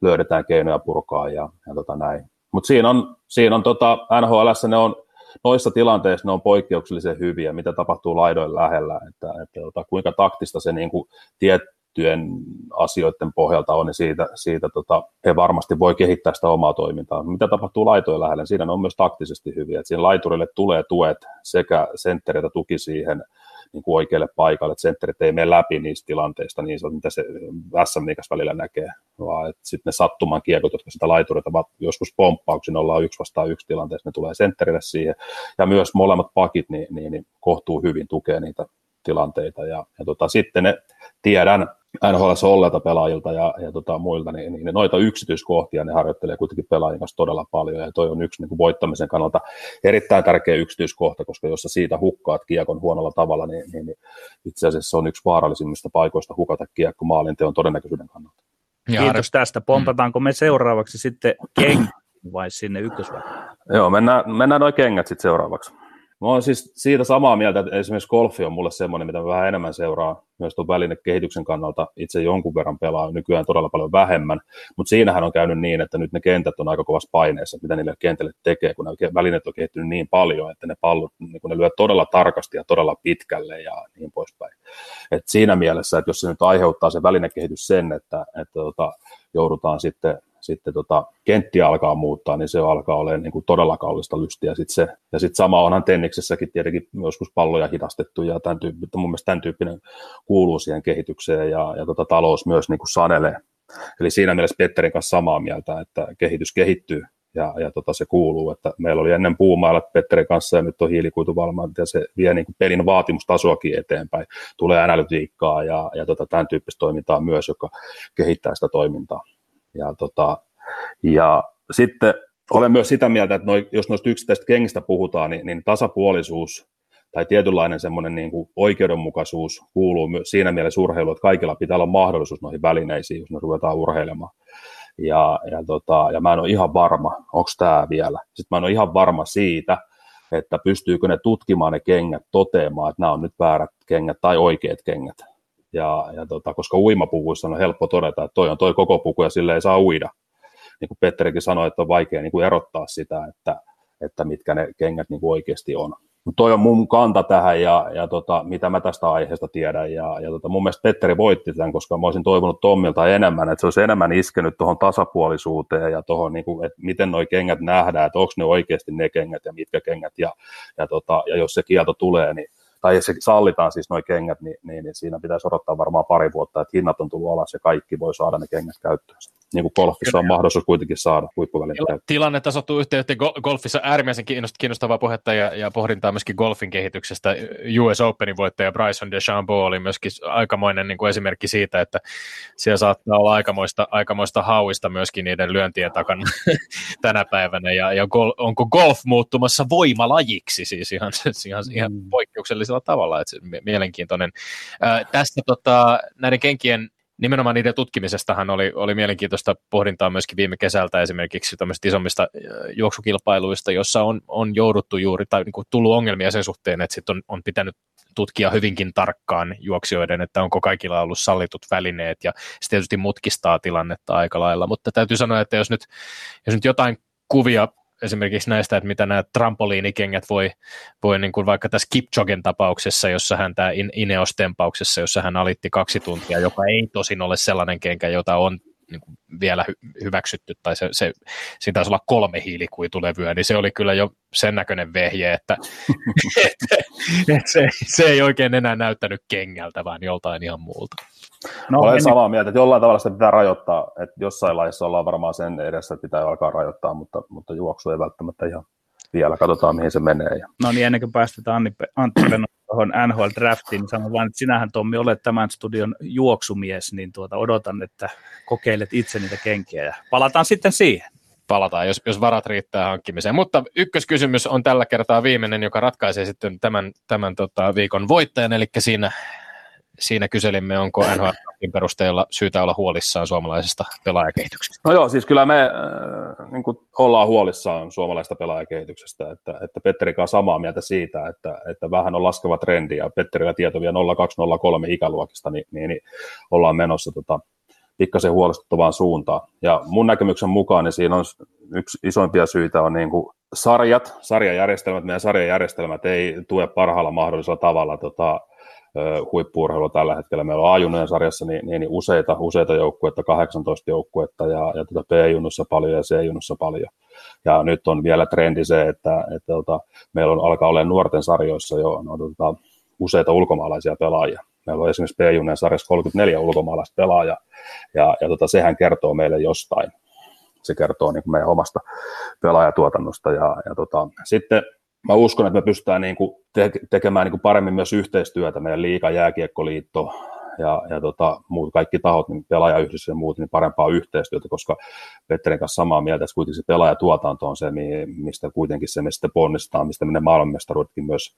löydetään keinoja purkaa ja, ja tota näin. Mutta siinä on, siinä on tota, NHL ne on, noissa tilanteissa ne on poikkeuksellisen hyviä, mitä tapahtuu laidoin lähellä, että, että tota, kuinka taktista se niin kuin, tiet, tiettyjen asioiden pohjalta on, niin siitä, siitä tota, he varmasti voi kehittää sitä omaa toimintaa. Mitä tapahtuu laitojen lähellä, niin siinä on myös taktisesti hyviä. että siinä laiturille tulee tuet sekä sentteri että tuki siihen niin kuin oikealle paikalle, että sentterit ei mene läpi niistä tilanteista, niin se, mitä se SM välillä näkee, vaan sitten ne sattuman kiekot, jotka sitä laiturilta joskus pomppauksin, ollaan yksi vastaan yksi tilanteessa, ne tulee sentterille siihen, ja myös molemmat pakit niin, niin, niin kohtuu hyvin tukee niitä tilanteita, ja, ja tota, sitten ne tiedän, NHL olleilta pelaajilta ja, ja tota, muilta, niin, niin noita yksityiskohtia ne harjoittelee kuitenkin pelaajien kanssa todella paljon, ja toi on yksi niin kuin voittamisen kannalta erittäin tärkeä yksityiskohta, koska jos sä siitä hukkaat kiekon huonolla tavalla, niin, niin, niin itse asiassa on yksi vaarallisimmista paikoista hukata kiekko maalinteon todennäköisyyden kannalta. Ja Kiitos tästä. Pompataanko me seuraavaksi sitten kengät vai sinne ykkösvaiheeseen? Joo, mennään, mennään noin kengät sitten seuraavaksi. Mä oon siis siitä samaa mieltä, että esimerkiksi golfi on mulle semmoinen, mitä mä vähän enemmän seuraa myös tuon välinekehityksen kannalta. Itse jonkun verran pelaa nykyään todella paljon vähemmän, mutta siinähän on käynyt niin, että nyt ne kentät on aika kovassa paineessa, mitä niille kentälle tekee, kun ne välineet on kehittynyt niin paljon, että ne pallot, niin kun ne lyö todella tarkasti ja todella pitkälle ja niin poispäin. Et siinä mielessä, että jos se nyt aiheuttaa se välinekehitys sen, että, että tota, joudutaan sitten sitten tota, kenttiä alkaa muuttaa, niin se alkaa olemaan niin kuin todella kallista lystiä. Sit se, ja sitten sama onhan tenniksessäkin tietenkin joskus palloja hidastettu, ja tämän tyyppi, mun mielestä tämän tyyppinen kuuluu siihen kehitykseen, ja, ja tota, talous myös niin kuin sanelee. Eli siinä mielessä Petterin kanssa samaa mieltä, että kehitys kehittyy, ja, ja tota, se kuuluu, että meillä oli ennen puumailla Petterin kanssa ja nyt on hiilikuituvalmentaja, ja se vie niin kuin pelin vaatimustasoakin eteenpäin. Tulee analytiikkaa ja, ja tota, tämän tyyppistä toimintaa myös, joka kehittää sitä toimintaa. Ja, tota, ja sitten olen myös sitä mieltä, että noi, jos noista yksittäisistä kengistä puhutaan, niin, niin tasapuolisuus tai tietynlainen semmoinen niin kuin oikeudenmukaisuus kuuluu myös siinä mielessä urheilu, että kaikilla pitää olla mahdollisuus noihin välineisiin, jos ne ruvetaan urheilemaan. Ja, ja, tota, ja mä en ole ihan varma, onko tämä vielä. Sitten mä en ole ihan varma siitä, että pystyykö ne tutkimaan ne kengät toteamaan, että nämä on nyt väärät kengät tai oikeat kengät. Ja, ja tota, koska uimapuvuissa on helppo todeta, että toi on toi koko puku ja sille ei saa uida. Niin kuin Petterikin sanoi, että on vaikea niin kuin erottaa sitä, että, että mitkä ne kengät niin kuin oikeasti on. Mutta toi on mun kanta tähän ja, ja tota, mitä mä tästä aiheesta tiedän. Ja, ja tota, mun mielestä Petteri voitti tämän, koska mä olisin toivonut Tommilta enemmän, että se olisi enemmän iskenyt tuohon tasapuolisuuteen ja tuohon, niin kuin, että miten nuo kengät nähdään, että onko ne oikeasti ne kengät ja mitkä kengät. Ja, ja, tota, ja jos se kielto tulee, niin tai se sallitaan siis nuo kengät, niin, niin, niin, siinä pitäisi odottaa varmaan pari vuotta, että hinnat on tullut alas ja kaikki voi saada ne kengät käyttöön. Niin kuin golfissa on mahdollisuus kuitenkin saada huippuvälin. Tilanne tasottuu yhteyteen golfissa äärimmäisen kiinnostavaa puhetta ja, ja pohdintaa myöskin golfin kehityksestä. US Openin voittaja Bryson DeChambeau oli myöskin aikamoinen niin kuin esimerkki siitä, että siellä saattaa olla aikamoista, aikamoista hauista myöskin niiden lyöntien takana tänä päivänä. Ja, ja gol, onko golf muuttumassa voimalajiksi siis ihan, ihan, ihan mm. poikkeuksellisella toisella tavalla, että se mielenkiintoinen. Ää, tässä tota, näiden kenkien nimenomaan niiden tutkimisestahan oli, oli mielenkiintoista pohdintaa myöskin viime kesältä esimerkiksi isommista juoksukilpailuista, jossa on, on jouduttu juuri tai niin kuin tullut ongelmia sen suhteen, että sit on, on pitänyt tutkia hyvinkin tarkkaan juoksijoiden, että onko kaikilla ollut sallitut välineet ja se tietysti mutkistaa tilannetta aika lailla, mutta täytyy sanoa, että jos nyt, jos nyt jotain kuvia esimerkiksi näistä, että mitä nämä trampoliinikengät voi, voi niin kuin vaikka tässä Kipchogen tapauksessa, jossa hän tämä Ineos-tempauksessa, jossa hän alitti kaksi tuntia, joka ei tosin ole sellainen kenkä, jota on niin kuin vielä hy- hyväksytty, tai se, se, siinä taisi olla kolme hiilikuitulevyä, niin se oli kyllä jo sen näköinen vehje, että et, et se, se ei oikein enää näyttänyt kengältä, vaan joltain ihan muulta. No, Olen en... samaa mieltä, että jollain tavalla sitä pitää rajoittaa, että jossain laissa ollaan varmaan sen edessä, että pitää alkaa rajoittaa, mutta, mutta juoksu ei välttämättä ihan vielä, katsotaan mihin se menee. No niin, ennen kuin päästetään Anni, Antti tuohon NHL-draftiin, niin sanon vain, että sinähän Tommi olet tämän studion juoksumies, niin tuota, odotan, että kokeilet itse niitä kenkiä ja palataan sitten siihen. Palataan, jos, jos varat riittää hankkimiseen. Mutta ykköskysymys on tällä kertaa viimeinen, joka ratkaisee sitten tämän, tämän tota, viikon voittajan, eli siinä siinä kyselimme, onko NHL perusteella syytä olla huolissaan suomalaisesta pelaajakehityksestä. No joo, siis kyllä me äh, niin kuin ollaan huolissaan suomalaisesta pelaajakehityksestä, että, että Petteri on samaa mieltä siitä, että, että vähän on laskeva trendi ja Petterillä tietovia 0203 ikäluokista, niin, niin, niin ollaan menossa tota, pikkasen huolestuttavaan suuntaan. Ja mun näkemyksen mukaan niin siinä on yksi isoimpia syitä on niin kuin sarjat, sarjajärjestelmät, meidän sarjajärjestelmät ei tue parhaalla mahdollisella tavalla tota, huippuurheilua tällä hetkellä. Meillä on A-junnojen sarjassa niin, niin, niin useita, useita joukkuetta, 18 joukkuetta ja, ja tuota B-junnossa paljon ja C-junnossa paljon. Ja nyt on vielä trendi se, että, että, tota, meillä on alkaa olla nuorten sarjoissa jo no, tuota, useita ulkomaalaisia pelaajia. Meillä on esimerkiksi B-junnojen sarjassa 34 ulkomaalaista pelaajaa ja, ja tota, sehän kertoo meille jostain. Se kertoo niin meidän omasta pelaajatuotannosta. Ja, ja tota, sitten mä uskon, että me pystytään niin kuin te- tekemään niin kuin paremmin myös yhteistyötä, meidän liiga, jääkiekkoliitto ja, ja tota, muut, kaikki tahot, niin pelaajayhdistys ja muut, niin parempaa yhteistyötä, koska Petterin kanssa samaa mieltä, että kuitenkin se pelaajatuotanto on se, mistä kuitenkin se me sitten ponnistetaan, mistä me ne maailmanmestaruudetkin myös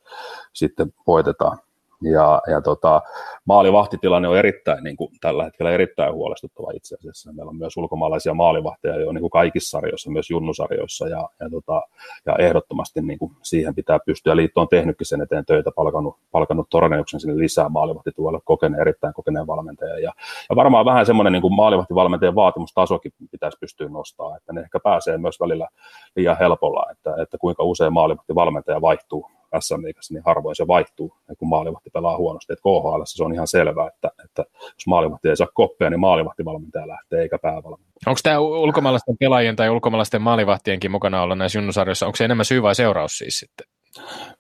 sitten voitetaan. Ja, ja tota, maalivahtitilanne on erittäin, niin kuin, tällä hetkellä erittäin huolestuttava itse asiassa. Meillä on myös ulkomaalaisia maalivahteja jo niin kuin kaikissa sarjoissa, myös junnusarjoissa, ja, ja, tota, ja ehdottomasti niin kuin siihen pitää pystyä. Liitto on tehnytkin sen eteen töitä, palkannut, palkannut Torneuksen sinne lisää maalivahtituolle, kokeneen, erittäin kokeneen valmentaja. Ja, ja varmaan vähän semmoinen niin kuin maalivahtivalmentajan vaatimustasokin pitäisi pystyä nostamaan, että ne ehkä pääsee myös välillä liian helpolla, että, että kuinka usein maalivahtivalmentaja vaihtuu SM Liigassa, niin harvoin se vaihtuu, kun maalivahti pelaa huonosti. Et KHL se on ihan selvää, että, että jos maalivahti ei saa koppia, niin maalivahtivalmentaja lähtee eikä päävalmentaja. Onko tämä ulkomaalaisten pelaajien tai ulkomaalaisten maalivahtienkin mukana olla näissä junnusarjoissa, onko se enemmän syy vai seuraus siis sitten?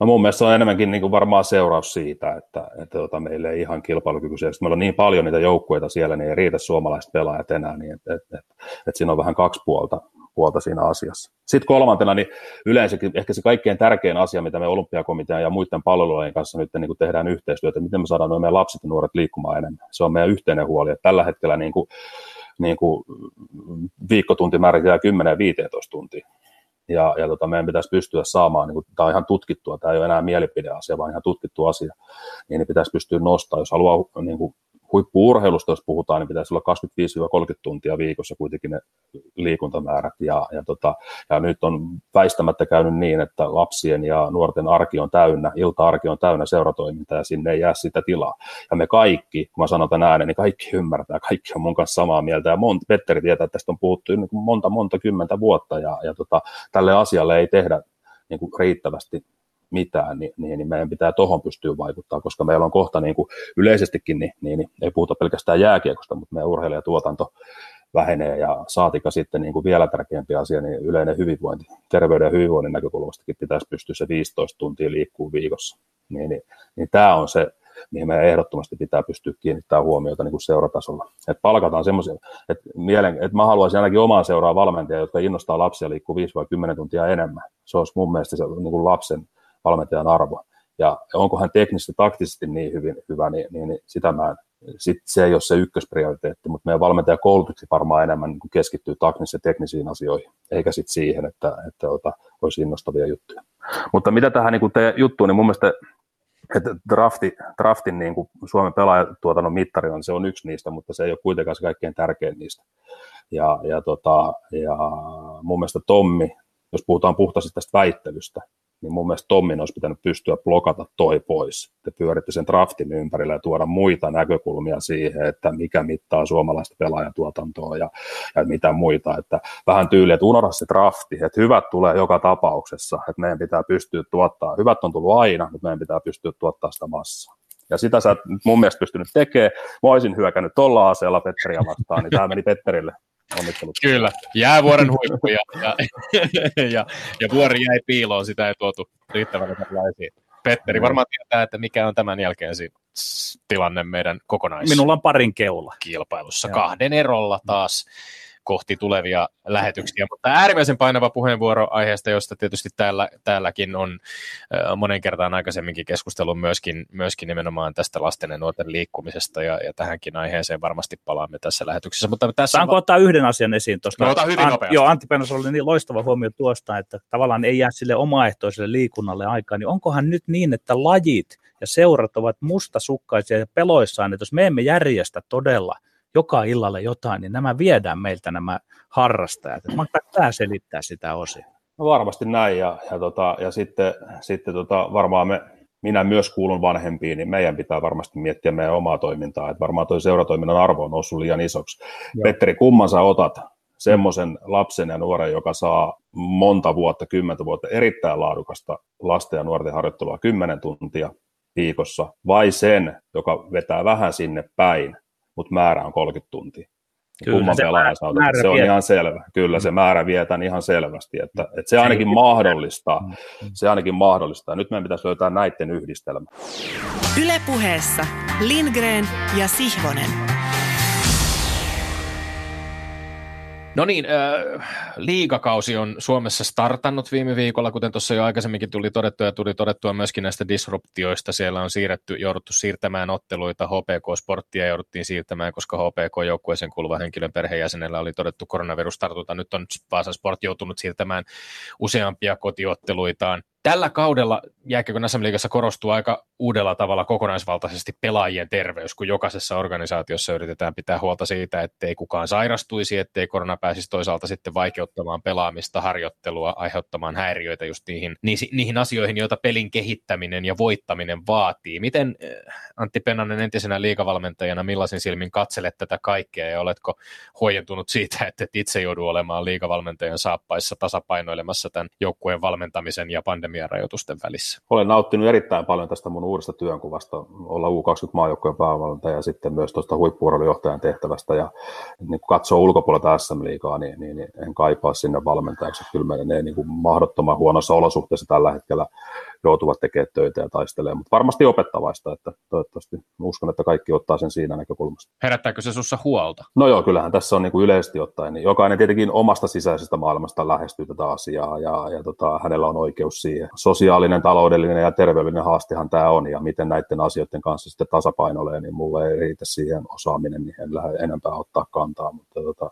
No mun mielestä se on enemmänkin niin kuin varmaan seuraus siitä, että, että tota, meillä ei ihan kilpailukykyisiä. Meillä on niin paljon niitä joukkueita siellä, niin ei riitä suomalaiset pelaajat enää, niin että, että, että, että siinä on vähän kaksi puolta puolta siinä asiassa. Sitten kolmantena, niin yleensäkin ehkä se kaikkein tärkein asia, mitä me olympiakomitean ja muiden palvelujen kanssa nyt niin kuin tehdään yhteistyötä, miten me saadaan meidän lapset ja nuoret liikkumaan enemmän. Se on meidän yhteinen huoli. Että tällä hetkellä niin kuin, niin kuin viikkotuntimäärät jää 10-15 tuntia. Ja, ja tota, meidän pitäisi pystyä saamaan, niin kuin, tämä on ihan tutkittua, tämä ei ole enää mielipideasia, vaan ihan tutkittu asia, niin, niin pitäisi pystyä nostamaan, jos haluaa niin kuin, huippuurheilusta, jos puhutaan, niin pitäisi olla 25-30 tuntia viikossa kuitenkin ne liikuntamäärät. Ja, ja, tota, ja nyt on väistämättä käynyt niin, että lapsien ja nuorten arki on täynnä, ilta-arki on täynnä seuratoimintaa ja sinne ei jää sitä tilaa. Ja me kaikki, kun mä sanon tämän äänen, niin kaikki ymmärtää, kaikki on mun kanssa samaa mieltä. Ja mont, Petteri tietää, että tästä on puhuttu monta, monta kymmentä vuotta ja, ja tota, tälle asialle ei tehdä niin kuin riittävästi mitään, niin, niin, niin meidän pitää tuohon pystyä vaikuttaa, koska meillä on kohta niin kuin yleisestikin, niin, niin, niin ei puhuta pelkästään jääkiekosta, mutta meidän urheilijatuotanto vähenee ja saatika sitten niin kuin vielä tärkeämpi asia, niin yleinen hyvinvointi, terveyden ja hyvinvoinnin näkökulmastakin pitäisi pystyä se 15 tuntia liikkuu viikossa. Niin, niin, niin tämä on se, mihin meidän ehdottomasti pitää pystyä kiinnittämään huomiota niin kuin seuratasolla. Että palkataan semmoisia, että, mielen, että mä haluaisin ainakin omaan seuraa valmentajia, jotka innostaa lapsia liikkuu 5 vai 10 tuntia enemmän. Se olisi mun mielestä se niin kuin lapsen valmentajan arvo. Ja onko hän teknisesti, taktisesti niin hyvin, hyvä, niin, niin, niin sitä mä en, sit se ei ole se ykkösprioriteetti, mutta meidän valmentajakoulutuksi varmaan enemmän niin keskittyy ja teknisiin asioihin, eikä sitten siihen, että, että ota, olisi innostavia juttuja. Mutta mitä tähän niin te juttuun, niin mun mielestä että drafti, draftin niin kuin Suomen pelaajatuotannon mittari on, se on yksi niistä, mutta se ei ole kuitenkaan se kaikkein tärkein niistä. Ja, ja, tota, ja mun mielestä Tommi, jos puhutaan puhtaasti tästä väittelystä, niin mun mielestä Tommin olisi pitänyt pystyä blokata toi pois. Te pyöritte sen draftin ympärillä ja tuoda muita näkökulmia siihen, että mikä mittaa suomalaista pelaajatuotantoa ja, ja mitä muita. Että vähän tyyli, että unohda se drafti, että hyvät tulee joka tapauksessa, että meidän pitää pystyä tuottaa. Hyvät on tullut aina, mutta meidän pitää pystyä tuottaa sitä massaa. Ja sitä sä et mun mielestä pystynyt tekemään. Mä olisin hyökännyt tuolla aseella Petteriä vastaan, niin tämä meni Petterille Onnittelut. Kyllä, jäävuoren huippu ja, ja, ja, ja, vuori jäi piiloon, sitä ei tuotu riittävän esiin. Petteri varmaan tietää, että mikä on tämän jälkeen tilanne meidän kokonais... Minulla on parin keula. Kilpailussa kahden erolla taas kohti tulevia lähetyksiä. Mutta äärimmäisen painava puheenvuoro aiheesta, josta tietysti täällä, täälläkin on monen kertaan aikaisemminkin keskustellut myöskin, myöskin nimenomaan tästä lasten ja nuorten liikkumisesta, ja, ja tähänkin aiheeseen varmasti palaamme tässä lähetyksessä. Mutta tässä Saanko va- ottaa yhden asian esiin tuosta? No, hyvin An- nopeasti. Joo, Antti Pennas oli niin loistava huomio tuosta, että tavallaan ei jää sille omaehtoiselle liikunnalle aikaa, niin onkohan nyt niin, että lajit ja seurat ovat mustasukkaisia ja peloissaan, että jos me emme järjestä todella – joka illalle jotain, niin nämä viedään meiltä nämä harrastajat. Mä tämä selittää sitä osin. No varmasti näin, ja, ja, tota, ja sitten, sitten tota, varmaan me, minä myös kuulun vanhempiin, niin meidän pitää varmasti miettiä meidän omaa toimintaa, että varmaan tuo seuratoiminnan arvo on noussut liian isoksi. Joo. Petteri, kumman sä otat semmoisen lapsen ja nuoren, joka saa monta vuotta, kymmentä vuotta erittäin laadukasta lasten ja nuorten harjoittelua kymmenen tuntia viikossa, vai sen, joka vetää vähän sinne päin, mutta määrä on 30 tuntia. Kyllä, Kumman pelaajan saa se on ihan selvä. Kyllä se määrä vietään ihan selvästi, että, että se ainakin mahdollistaa. Mm, mm. Se ainakin mahdollistaa. Nyt meidän pitäisi löytää näiden yhdistelmä. Ylepuheessa Lindgren ja Sihvonen. No niin, liigakausi on Suomessa startannut viime viikolla, kuten tuossa jo aikaisemminkin tuli todettua ja tuli todettua myöskin näistä disruptioista. Siellä on siirretty, jouduttu siirtämään otteluita, HPK-sporttia jouduttiin siirtämään, koska HPK-joukkueeseen kuuluva henkilön perheenjäsenellä oli todettu koronavirustartunta. Nyt on Vaasan Sport joutunut siirtämään useampia kotiotteluitaan tällä kaudella jääkiekon SM Liigassa korostuu aika uudella tavalla kokonaisvaltaisesti pelaajien terveys, kun jokaisessa organisaatiossa yritetään pitää huolta siitä, ettei kukaan sairastuisi, ettei korona pääsisi toisaalta sitten vaikeuttamaan pelaamista, harjoittelua, aiheuttamaan häiriöitä just niihin, niihin asioihin, joita pelin kehittäminen ja voittaminen vaatii. Miten eh, Antti Pennanen entisenä liikavalmentajana, millaisin silmin katselet tätä kaikkea ja oletko huojentunut siitä, että et itse joudu olemaan liikavalmentajan saappaissa tasapainoilemassa tämän joukkueen valmentamisen ja pandemian pandemian rajoitusten välissä. Olen nauttinut erittäin paljon tästä mun uudesta työnkuvasta, olla U20 maajoukkojen päävalmentaja ja sitten myös tuosta huippuurheilujohtajan tehtävästä. Ja niin kun katsoo ulkopuolelta SM-liigaa, niin, niin, niin, en kaipaa sinne valmentajaksi. Kyllä meidän niin kuin mahdottoman huonossa olosuhteessa tällä hetkellä joutuvat tekemään töitä ja taistelemaan, mutta varmasti opettavaista, että toivottavasti uskon, että kaikki ottaa sen siinä näkökulmasta. Herättääkö se sinussa huolta? No joo, kyllähän tässä on niin kuin yleisesti ottaen, niin jokainen tietenkin omasta sisäisestä maailmasta lähestyy tätä asiaa ja, ja tota, hänellä on oikeus siihen. Sosiaalinen, taloudellinen ja terveellinen haastehan tämä on ja miten näiden asioiden kanssa sitten tasapainoilee, niin mulle ei riitä siihen osaaminen, niin en lähde enempää ottaa kantaa, mutta tota,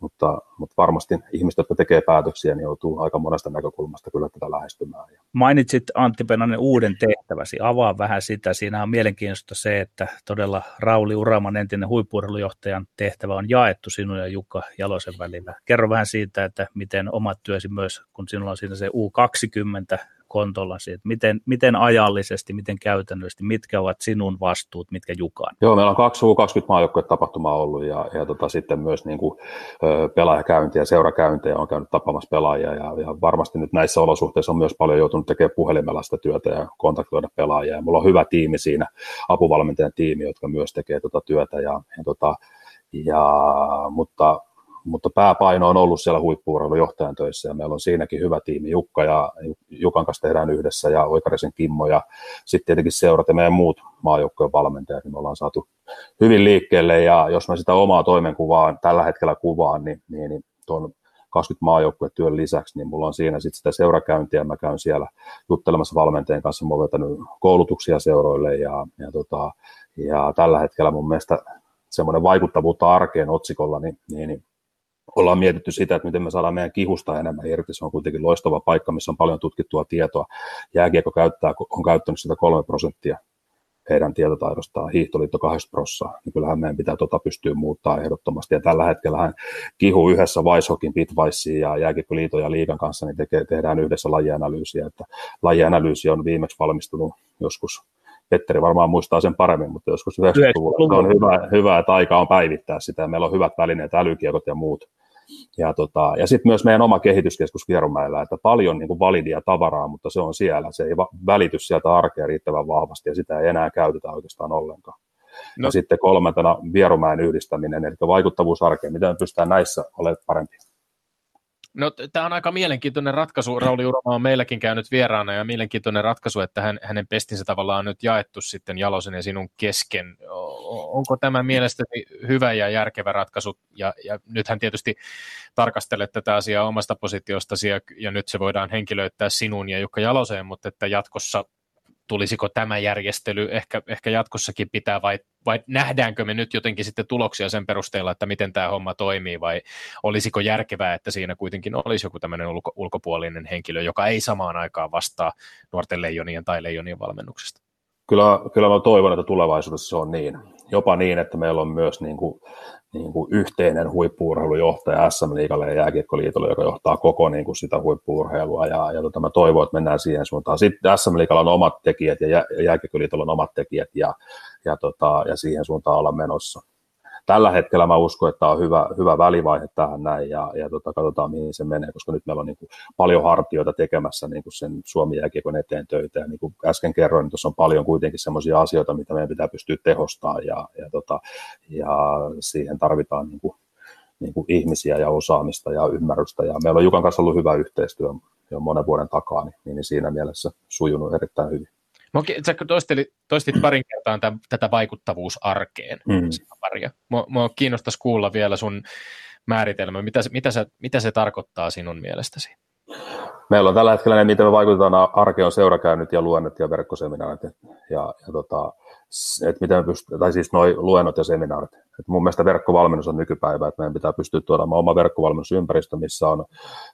mutta, mutta varmasti ihmiset, jotka tekee päätöksiä, niin joutuu aika monesta näkökulmasta kyllä tätä lähestymään. Mainitsit Antti Penanen uuden tehtäväsi, avaa vähän sitä. Siinä on mielenkiintoista se, että todella Rauli Uraman entinen huippuurheilujohtajan tehtävä on jaettu sinun ja Jukka Jalosen välillä. Kerro vähän siitä, että miten omat työsi myös, kun sinulla on siinä se U20 kontolla että miten, miten ajallisesti, miten käytännöllisesti, mitkä ovat sinun vastuut, mitkä Jukan? Joo, meillä on kaksi U20 maajoukkojen tapahtumaa ollut ja, ja tota, sitten myös niin kuin, pelaajakäyntiä, seurakäyntejä on käynyt tapaamassa pelaajia ja, ja, varmasti nyt näissä olosuhteissa on myös paljon joutunut tekemään puhelimella sitä työtä ja kontaktoida pelaajia. Ja mulla on hyvä tiimi siinä, apuvalmentajan tiimi, jotka myös tekee tuota työtä ja, ja, tota, ja mutta mutta pääpaino on ollut siellä huippuurheilujohtajan töissä ja meillä on siinäkin hyvä tiimi. Jukka ja Jukan kanssa tehdään yhdessä ja Oikarisen Kimmo ja sitten tietenkin seurat ja meidän muut maajoukkojen valmentajat, niin me ollaan saatu hyvin liikkeelle. Ja jos mä sitä omaa toimenkuvaa tällä hetkellä kuvaan, niin, niin, niin tuon 20 työn lisäksi, niin mulla on siinä sitten sitä seurakäyntiä, mä käyn siellä juttelemassa valmentajien kanssa, mä oon vetänyt koulutuksia seuroille ja, ja, tota, ja tällä hetkellä mun mielestä semmoinen vaikuttavuutta arkeen otsikolla, niin, niin, niin ollaan mietitty sitä, että miten me saadaan meidän kihusta enemmän irti. Se on kuitenkin loistava paikka, missä on paljon tutkittua tietoa. Jääkiekko käyttää, on käyttänyt sitä kolme prosenttia heidän tietotaidostaan hiihtoliitto 80 prossaa, niin kyllähän meidän pitää tota pystyä muuttaa ehdottomasti. Ja tällä hetkellä kihu yhdessä Weishokin, Bitweissiin ja Jääkiekkoliiton ja Liikan kanssa, niin tekee, tehdään yhdessä lajianalyysiä. Että lajianalyysi on viimeksi valmistunut joskus Petteri varmaan muistaa sen paremmin, mutta joskus 90-luvulla on hyvä, hyvä, että aika on päivittää sitä, meillä on hyvät välineet, älykiekot ja muut. Ja, tota, ja sitten myös meidän oma kehityskeskus Vierumäellä, että paljon niin kuin validia tavaraa, mutta se on siellä, se ei välity sieltä arkea riittävän vahvasti, ja sitä ei enää käytetä oikeastaan ollenkaan. No. Ja sitten kolmantena Vierumäen yhdistäminen, eli vaikuttavuusarkeen, miten me pystytään näissä olemaan parempia. No, tämä on aika mielenkiintoinen ratkaisu. Rauli Uroma on meilläkin käynyt vieraana ja mielenkiintoinen ratkaisu, että hän, hänen pestinsä tavallaan on nyt jaettu sitten Jalosen ja sinun kesken. Onko tämä mielestäni hyvä ja järkevä ratkaisu? Ja, ja nythän tietysti tarkastelet tätä asiaa omasta positiostasi ja, ja nyt se voidaan henkilöittää sinun ja Jukka Jaloseen, mutta että jatkossa tulisiko tämä järjestely ehkä, ehkä jatkossakin pitää vai, vai nähdäänkö me nyt jotenkin sitten tuloksia sen perusteella, että miten tämä homma toimii vai olisiko järkevää, että siinä kuitenkin olisi joku tämmöinen ulko, ulkopuolinen henkilö, joka ei samaan aikaan vastaa nuorten leijonien tai leijonien valmennuksesta? Kyllä, kyllä mä toivon, että tulevaisuudessa se on niin. Jopa niin, että meillä on myös niin kuin niin kuin yhteinen huippuurheilujohtaja SM Liikalle ja Jääkiekkoliitolle, joka johtaa koko niin kuin sitä huippuurheilua. Ja, ja tota, mä toivon, että mennään siihen suuntaan. Sitten SM Liikalla on omat tekijät ja Jääkiekkoliitolla on omat tekijät ja, ja, tota, ja siihen suuntaan olla menossa tällä hetkellä mä uskon, että tämä on hyvä, hyvä välivaihe tähän näin ja, ja tota, katsotaan mihin se menee, koska nyt meillä on niin kuin paljon hartioita tekemässä niin kuin sen Suomi jääkiekon eteen töitä ja niin kuin äsken kerroin, niin tuossa on paljon kuitenkin sellaisia asioita, mitä meidän pitää pystyä tehostamaan ja, ja, tota, ja siihen tarvitaan niin kuin, niin kuin ihmisiä ja osaamista ja ymmärrystä ja meillä on Jukan kanssa ollut hyvä yhteistyö jo monen vuoden takaa, niin, niin siinä mielessä sujunut erittäin hyvin. Sä toistit, toistit parin kertaan tämän, tätä vaikuttavuusarkeen. Mm. Mua, mua kiinnostaisi kuulla vielä sun määritelmä. Mitä, mitä, se, mitä se tarkoittaa sinun mielestäsi? Meillä on tällä hetkellä ne, miten me vaikutetaan arkeen, on seurakäynnit ja luennot ja verkkoseminaarit. Ja, ja tota, että miten me pystyt, tai siis noi luennot ja seminaarit. Et mun mielestä verkkovalmennus on nykypäivä, että meidän pitää pystyä tuomaan oma verkkovalmennusympäristö, missä on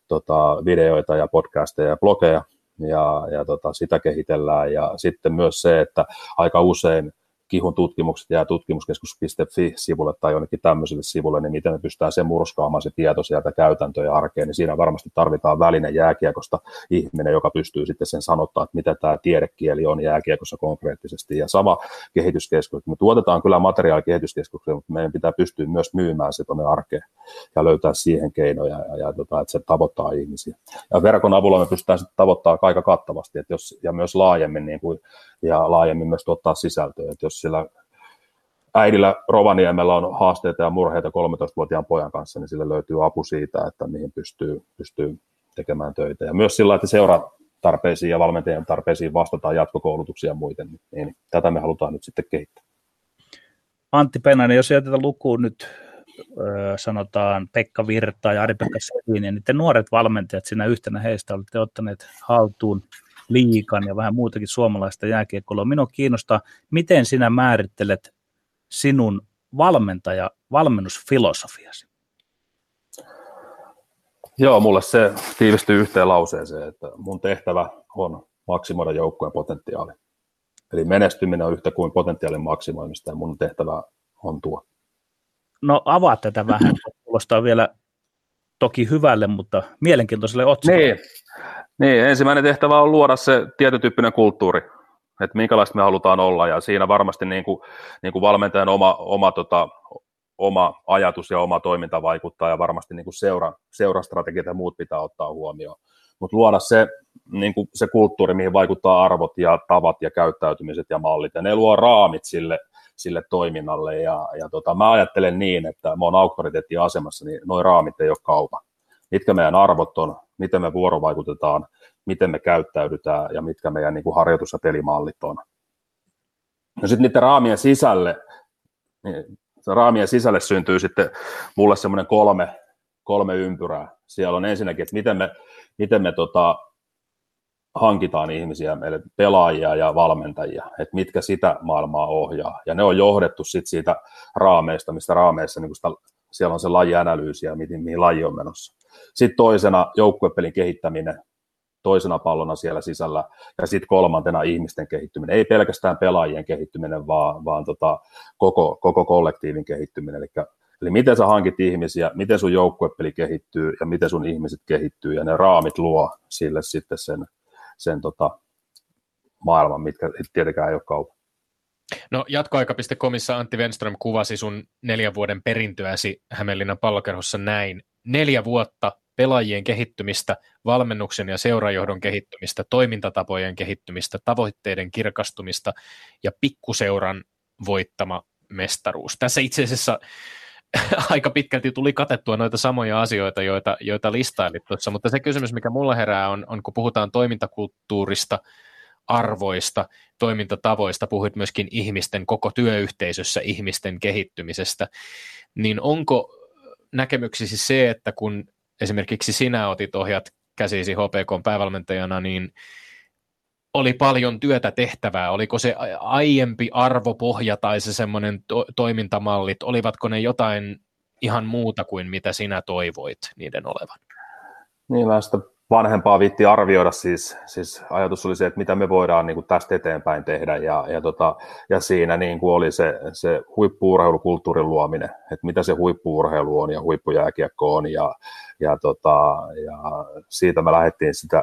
tota, videoita ja podcasteja ja blogeja, ja, ja tota, sitä kehitellään. Ja sitten myös se, että aika usein kihun tutkimukset jää tutkimuskeskus.fi-sivulle tai jonnekin tämmöiselle sivulle, niin miten me pystytään se murskaamaan se tieto sieltä käytäntöjä arkeen, niin siinä varmasti tarvitaan väline jääkiekosta ihminen, joka pystyy sitten sen sanottaa, että mitä tämä tiedekieli on jääkiekossa konkreettisesti. Ja sama kehityskeskus, me tuotetaan kyllä materiaalikehityskeskukseen, mutta meidän pitää pystyä myös myymään se tuonne arkeen ja löytää siihen keinoja, ja, ja tota, että se tavoittaa ihmisiä. Ja verkon avulla me pystytään sitten tavoittamaan aika kattavasti, että jos, ja myös laajemmin niin kuin ja laajemmin myös tuottaa sisältöä. Että jos sillä äidillä Rovaniemellä on haasteita ja murheita 13-vuotiaan pojan kanssa, niin sille löytyy apu siitä, että mihin pystyy, pystyy tekemään töitä. Ja myös sillä, että seuraa tarpeisiin ja valmentajien tarpeisiin vastataan jatkokoulutuksia ja muiden, niin, niin tätä me halutaan nyt sitten kehittää. Antti Pennanen, jos jätetään lukuun nyt sanotaan Pekka Virta ja Ari-Pekka ja niiden nuoret valmentajat siinä yhtenä heistä olette ottaneet haltuun liikan ja vähän muutakin suomalaista jääkiekkoa. Minua kiinnostaa, miten sinä määrittelet sinun valmentaja, valmennusfilosofiasi? Joo, mulle se tiivistyy yhteen lauseeseen, että mun tehtävä on maksimoida joukkueen potentiaali. Eli menestyminen on yhtä kuin potentiaalin maksimoimista ja mun tehtävä on tuo. No avaa tätä vähän, kuulostaa vielä toki hyvälle, mutta mielenkiintoiselle otsikolle. Niin. Niin, ensimmäinen tehtävä on luoda se tietotyyppinen kulttuuri, että minkälaista me halutaan olla, ja siinä varmasti niin kuin, niin kuin valmentajan oma, oma, tota, oma ajatus ja oma toiminta vaikuttaa, ja varmasti niin kuin seura, seurastrategiat ja muut pitää ottaa huomioon. Mutta luoda se, niin kuin se kulttuuri, mihin vaikuttaa arvot ja tavat ja käyttäytymiset ja mallit, ja ne luo raamit sille, sille toiminnalle, ja, ja tota, mä ajattelen niin, että mä oon auktoriteettiasemassa, niin noin raamit ei ole kaupan. Mitkä meidän arvot on, miten me vuorovaikutetaan, miten me käyttäydytään ja mitkä meidän niin kuin harjoitus- ja pelimallit on. No sitten niiden raamien sisälle, niin raamien sisälle syntyy sitten mulle semmoinen kolme, kolme ympyrää. Siellä on ensinnäkin, että miten me, miten me tota, hankitaan ihmisiä, meille pelaajia ja valmentajia, että mitkä sitä maailmaa ohjaa. Ja ne on johdettu sitten siitä raameista, mistä raameissa niin sitä, siellä on se lajianalyysi ja mihin, mihin laji on menossa. Sitten toisena joukkuepelin kehittäminen, toisena pallona siellä sisällä, ja sitten kolmantena ihmisten kehittyminen, ei pelkästään pelaajien kehittyminen, vaan, vaan tota, koko, koko kollektiivin kehittyminen, eli Eli miten sä hankit ihmisiä, miten sun joukkuepeli kehittyy ja miten sun ihmiset kehittyy ja ne raamit luo sille sitten sen, sen tota, maailman, mitkä tietenkään ei ole kaupan. No jatkoaika.comissa Antti Wenström kuvasi sun neljän vuoden perintöäsi Hämeenlinnan pallokerhossa näin. Neljä vuotta pelaajien kehittymistä, valmennuksen ja seurajohdon kehittymistä, toimintatapojen kehittymistä, tavoitteiden kirkastumista ja pikkuseuran voittama mestaruus. Tässä itse asiassa aika pitkälti tuli katettua noita samoja asioita, joita, joita listailit tuossa, mutta se kysymys, mikä mulla herää, on, on kun puhutaan toimintakulttuurista, arvoista, toimintatavoista, puhuit myöskin ihmisten koko työyhteisössä ihmisten kehittymisestä, niin onko näkemyksesi se, että kun esimerkiksi sinä otit ohjat käsisi HPK päävalmentajana, niin oli paljon työtä tehtävää? Oliko se aiempi arvopohja tai se semmoinen to- toimintamallit, olivatko ne jotain ihan muuta kuin mitä sinä toivoit niiden olevan? Niin, mä sitä vanhempaa viitti arvioida, siis, siis ajatus oli se, että mitä me voidaan niin kuin tästä eteenpäin tehdä, ja, ja, tota, ja siinä niin kuin oli se, se huippuurheilukulttuurin luominen, että mitä se huippuurheilu on ja huippujääkiekko on, ja, ja, tota, ja siitä me lähdettiin sitä,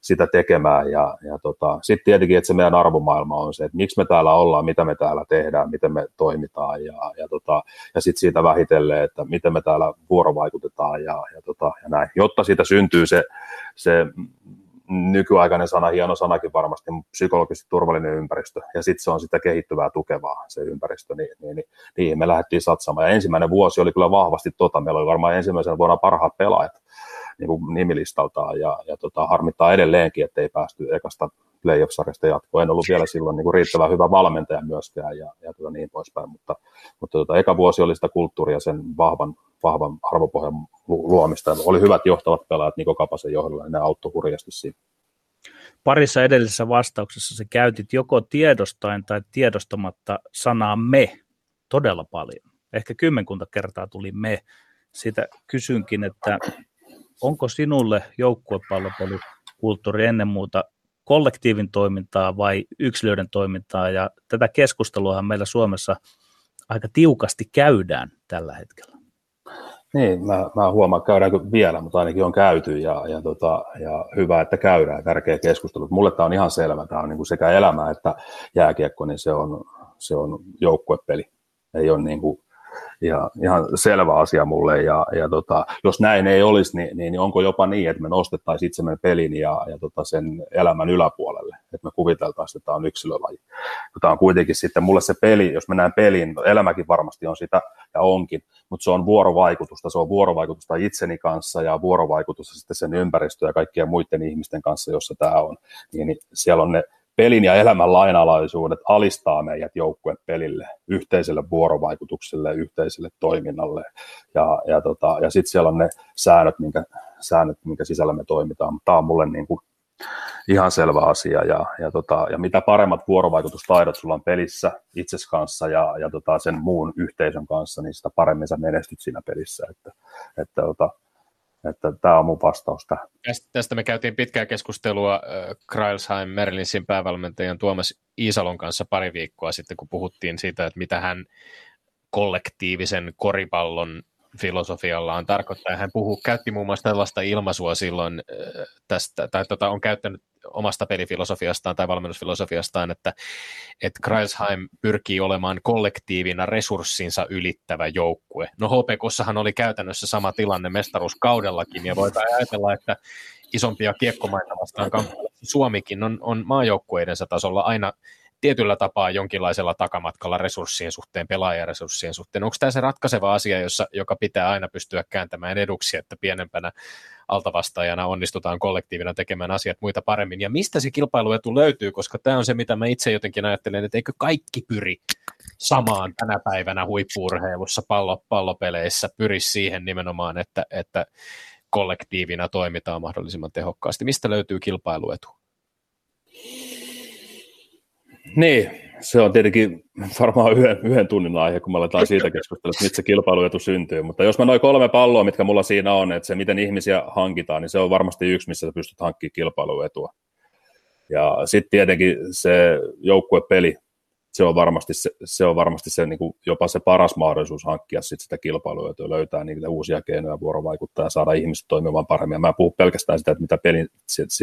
sitä tekemään. Ja, ja tota, sitten tietenkin, että se meidän arvomaailma on se, että miksi me täällä ollaan, mitä me täällä tehdään, miten me toimitaan ja, ja, tota, ja sitten siitä vähitellen, että miten me täällä vuorovaikutetaan ja, ja, tota, ja näin, jotta siitä syntyy se, se nykyaikainen sana, hieno sanakin varmasti, psykologisesti turvallinen ympäristö, ja sitten se on sitä kehittyvää, tukevaa se ympäristö, niin, niin, niin niin me lähdettiin satsamaan. Ja ensimmäinen vuosi oli kyllä vahvasti tota, meillä oli varmaan ensimmäisenä vuonna parhaat pelaajat, niin kuin nimilistaltaan ja, ja tota, harmittaa edelleenkin, että ei päästy ekasta playoff-sarjasta jatkoon. En ollut vielä silloin niin kuin riittävän hyvä valmentaja myöskään ja, ja tota, niin poispäin, mutta, mutta tota, eka vuosi oli sitä kulttuuria sen vahvan, vahvan arvopohjan luomista. Oli hyvät johtavat pelaajat Niko Kapasen johdolla ja ne auttoi hurjasti siinä. Parissa edellisessä vastauksessa se käytit joko tiedostain tai tiedostamatta sanaa me todella paljon. Ehkä kymmenkunta kertaa tuli me. Sitä kysynkin, että onko sinulle joukkuepallopelikulttuuri ennen muuta kollektiivin toimintaa vai yksilöiden toimintaa, ja tätä keskustelua meillä Suomessa aika tiukasti käydään tällä hetkellä. Niin, mä, mä huomaan, käydäänkö vielä, mutta ainakin on käyty ja, ja, tota, ja hyvä, että käydään, tärkeä keskustelu. Mulle tämä on ihan selvä, tämä on niin kuin sekä elämä että jääkiekko, niin se on, se on joukkuepeli. Ei ole niin kuin ja ihan selvä asia mulle. Ja, ja tota, jos näin ei olisi, niin, niin, niin onko jopa niin, että me nostettaisiin itsemme pelin ja, ja tota sen elämän yläpuolelle, että me kuviteltaisiin, että tämä on yksilölaji. Tämä on kuitenkin sitten mulle se peli, jos mennään peliin, no elämäkin varmasti on sitä ja onkin, mutta se on vuorovaikutusta, se on vuorovaikutusta itseni kanssa ja vuorovaikutusta sitten sen ympäristöä ja kaikkien muiden ihmisten kanssa, jossa tämä on. Niin, niin siellä on ne pelin ja elämän lainalaisuudet alistaa meidät joukkueen pelille, yhteiselle vuorovaikutukselle, yhteiselle toiminnalle. Ja, ja, tota, ja sitten siellä on ne säännöt minkä, säännöt, minkä sisällä me toimitaan. Tämä on mulle niin kuin ihan selvä asia. Ja, ja, tota, ja mitä paremmat vuorovaikutustaidot sulla on pelissä itses kanssa ja, ja tota, sen muun yhteisön kanssa, niin sitä paremmin sä menestyt siinä pelissä. Että, että tota, että tämä on mun vastaus tähän. Tästä me käytiin pitkää keskustelua äh, Krailsheim Merlinsin päävalmentajan Tuomas Iisalon kanssa pari viikkoa sitten, kun puhuttiin siitä, että mitä hän kollektiivisen koripallon filosofiallaan tarkoittaa. Hän puhuu, käytti muun muassa tällaista ilmaisua silloin tästä, tai tota, on käyttänyt omasta pelifilosofiastaan tai valmennusfilosofiastaan, että, että Kreisheim pyrkii olemaan kollektiivina resurssinsa ylittävä joukkue. No HPKssahan oli käytännössä sama tilanne mestaruuskaudellakin, ja voidaan ajatella, että isompia kiekkomaita vastaan Suomikin on, on maajoukkueidensa tasolla aina tietyllä tapaa jonkinlaisella takamatkalla resurssien suhteen, pelaajaresurssien suhteen. Onko tämä se ratkaiseva asia, jossa, joka pitää aina pystyä kääntämään eduksi, että pienempänä altavastaajana onnistutaan kollektiivina tekemään asiat muita paremmin? Ja mistä se kilpailuetu löytyy, koska tämä on se, mitä mä itse jotenkin ajattelen, että eikö kaikki pyri samaan tänä päivänä huippuurheilussa, pallo, pallopeleissä, pyri siihen nimenomaan, että, että kollektiivina toimitaan mahdollisimman tehokkaasti. Mistä löytyy kilpailuetu? Niin, se on tietenkin varmaan yhden, yhden tunnin aihe, kun me aletaan siitä keskustella, että mistä se kilpailuetu syntyy. Mutta jos mä noin kolme palloa, mitkä mulla siinä on, että se miten ihmisiä hankitaan, niin se on varmasti yksi, missä sä pystyt hankkimaan kilpailuetua. Ja sitten tietenkin se joukkuepeli, se on varmasti se, se, on varmasti se niin kuin jopa se paras mahdollisuus hankkia sit sitä kilpailua, että löytää niitä uusia keinoja vuorovaikuttaa ja saada ihmiset toimimaan paremmin. Ja mä en puhu pelkästään sitä, että mitä pelin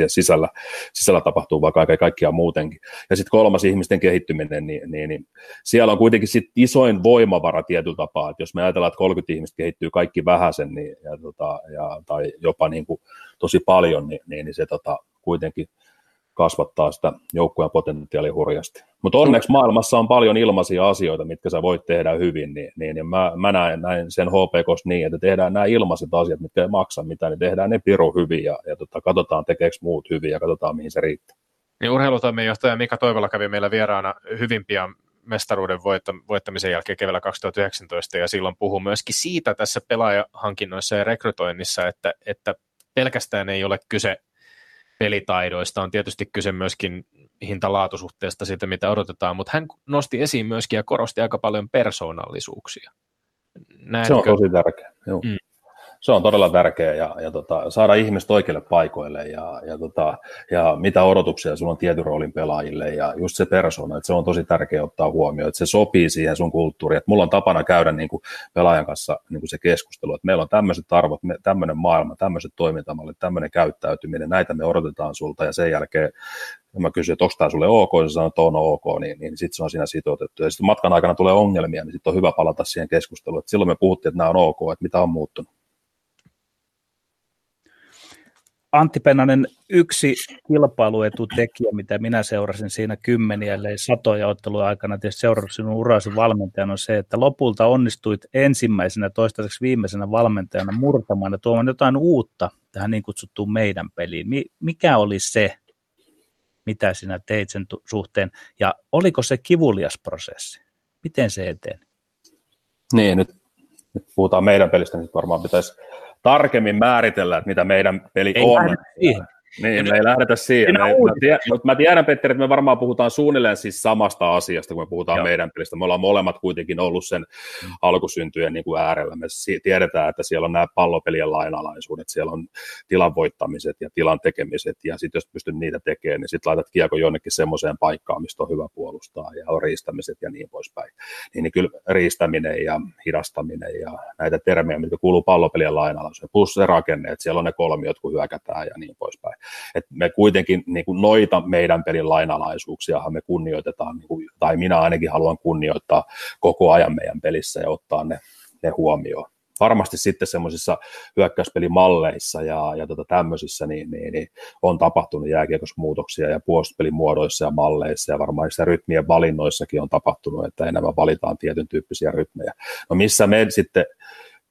sisällä, sisällä tapahtuu, vaan kaikkea kaikkia muutenkin. Ja sitten kolmas ihmisten kehittyminen, niin, niin, niin siellä on kuitenkin sit isoin voimavara tietyllä tapaa, että jos me ajatellaan, että 30 ihmistä kehittyy kaikki vähäsen niin, ja, tota, ja, tai jopa niin kuin tosi paljon, niin, niin, niin se tota, kuitenkin – kasvattaa sitä joukkueen potentiaalia hurjasti. Mutta onneksi maailmassa on paljon ilmaisia asioita, mitkä sä voit tehdä hyvin, niin, niin, niin mä, mä näen, näin sen HPKs niin, että tehdään nämä ilmaiset asiat, mitkä ei maksa mitään, niin tehdään ne piru hyvin ja, ja tota, katsotaan tekeekö muut hyvin ja katsotaan mihin se riittää. Niin urheilutoimenjohtaja Mika Toivola kävi meillä vieraana hyvin pian mestaruuden voittamisen jälkeen keväällä 2019 ja silloin puhui myöskin siitä tässä pelaajahankinnoissa ja rekrytoinnissa, että, että pelkästään ei ole kyse pelitaidoista on tietysti kyse myöskin hinta-laatusuhteesta siitä, mitä odotetaan, mutta hän nosti esiin myöskin ja korosti aika paljon persoonallisuuksia. Näetkö? Se on tosi tärkeä. Joo. Mm se on todella tärkeää ja, ja tota, saada ihmiset oikeille paikoille ja, ja, tota, ja mitä odotuksia sulla on tietyn roolin pelaajille ja just se persona, että se on tosi tärkeää ottaa huomioon, että se sopii siihen sun kulttuuriin, että mulla on tapana käydä niin kuin pelaajan kanssa niin kuin se keskustelu, että meillä on tämmöiset arvot, tämmöinen maailma, tämmöiset toimintamallit, tämmöinen käyttäytyminen, näitä me odotetaan sulta ja sen jälkeen ja mä kysyn, että onko tämä sulle ok, ja sanoo, että on ok, niin, niin sitten se on siinä sitoutettu. Ja sitten matkan aikana tulee ongelmia, niin sitten on hyvä palata siihen keskusteluun. Että silloin me puhuttiin, että nämä on ok, että mitä on muuttunut. Antti Pennanen, yksi kilpailuetutekijä, mitä minä seurasin siinä kymmeniä, ellei satoja otteluja aikana, tietysti seurasin sinun urasi valmentajana, on se, että lopulta onnistuit ensimmäisenä, toistaiseksi viimeisenä valmentajana murtamaan ja tuomaan jotain uutta tähän niin kutsuttuun meidän peliin. Mikä oli se, mitä sinä teit sen suhteen, ja oliko se kivulias prosessi? Miten se eteen? Niin, nyt, nyt puhutaan meidän pelistä, niin varmaan pitäisi tarkemmin määritellä, että mitä meidän peli ei on. Niin, me ei lähdetä siihen. Me, mä, tiedän, mä tiedän, Petteri, että me varmaan puhutaan suunnilleen siis samasta asiasta, kun me puhutaan Joo. meidän pelistä. Me ollaan molemmat kuitenkin ollut sen mm. alkusyntyjen niin kuin äärellä. Me tiedetään, että siellä on nämä pallopelien lainalaisuudet, siellä on tilan voittamiset ja tilan tekemiset, ja sitten jos pystyt niitä tekemään, niin sitten laitat kiekko jonnekin semmoiseen paikkaan, mistä on hyvä puolustaa, ja on riistämiset ja niin poispäin. Niin, niin kyllä riistäminen ja hidastaminen ja näitä termejä, mitkä kuuluu pallopelien lainalaisuuteen, plus se rakenne, että siellä on ne kolmiot, kun hyökätään ja niin poispäin että me kuitenkin niin kuin noita meidän pelin lainalaisuuksia me kunnioitetaan, niin kuin, tai minä ainakin haluan kunnioittaa koko ajan meidän pelissä ja ottaa ne, ne huomioon varmasti sitten semmoisissa hyökkäyspelimalleissa ja, ja tota tämmöisissä niin, niin, niin, on tapahtunut jääkiekossa muutoksia ja puolustuspelin muodoissa ja malleissa ja varmaan niissä rytmien valinnoissakin on tapahtunut, että enemmän valitaan tietyn tyyppisiä rytmejä. No missä me sitten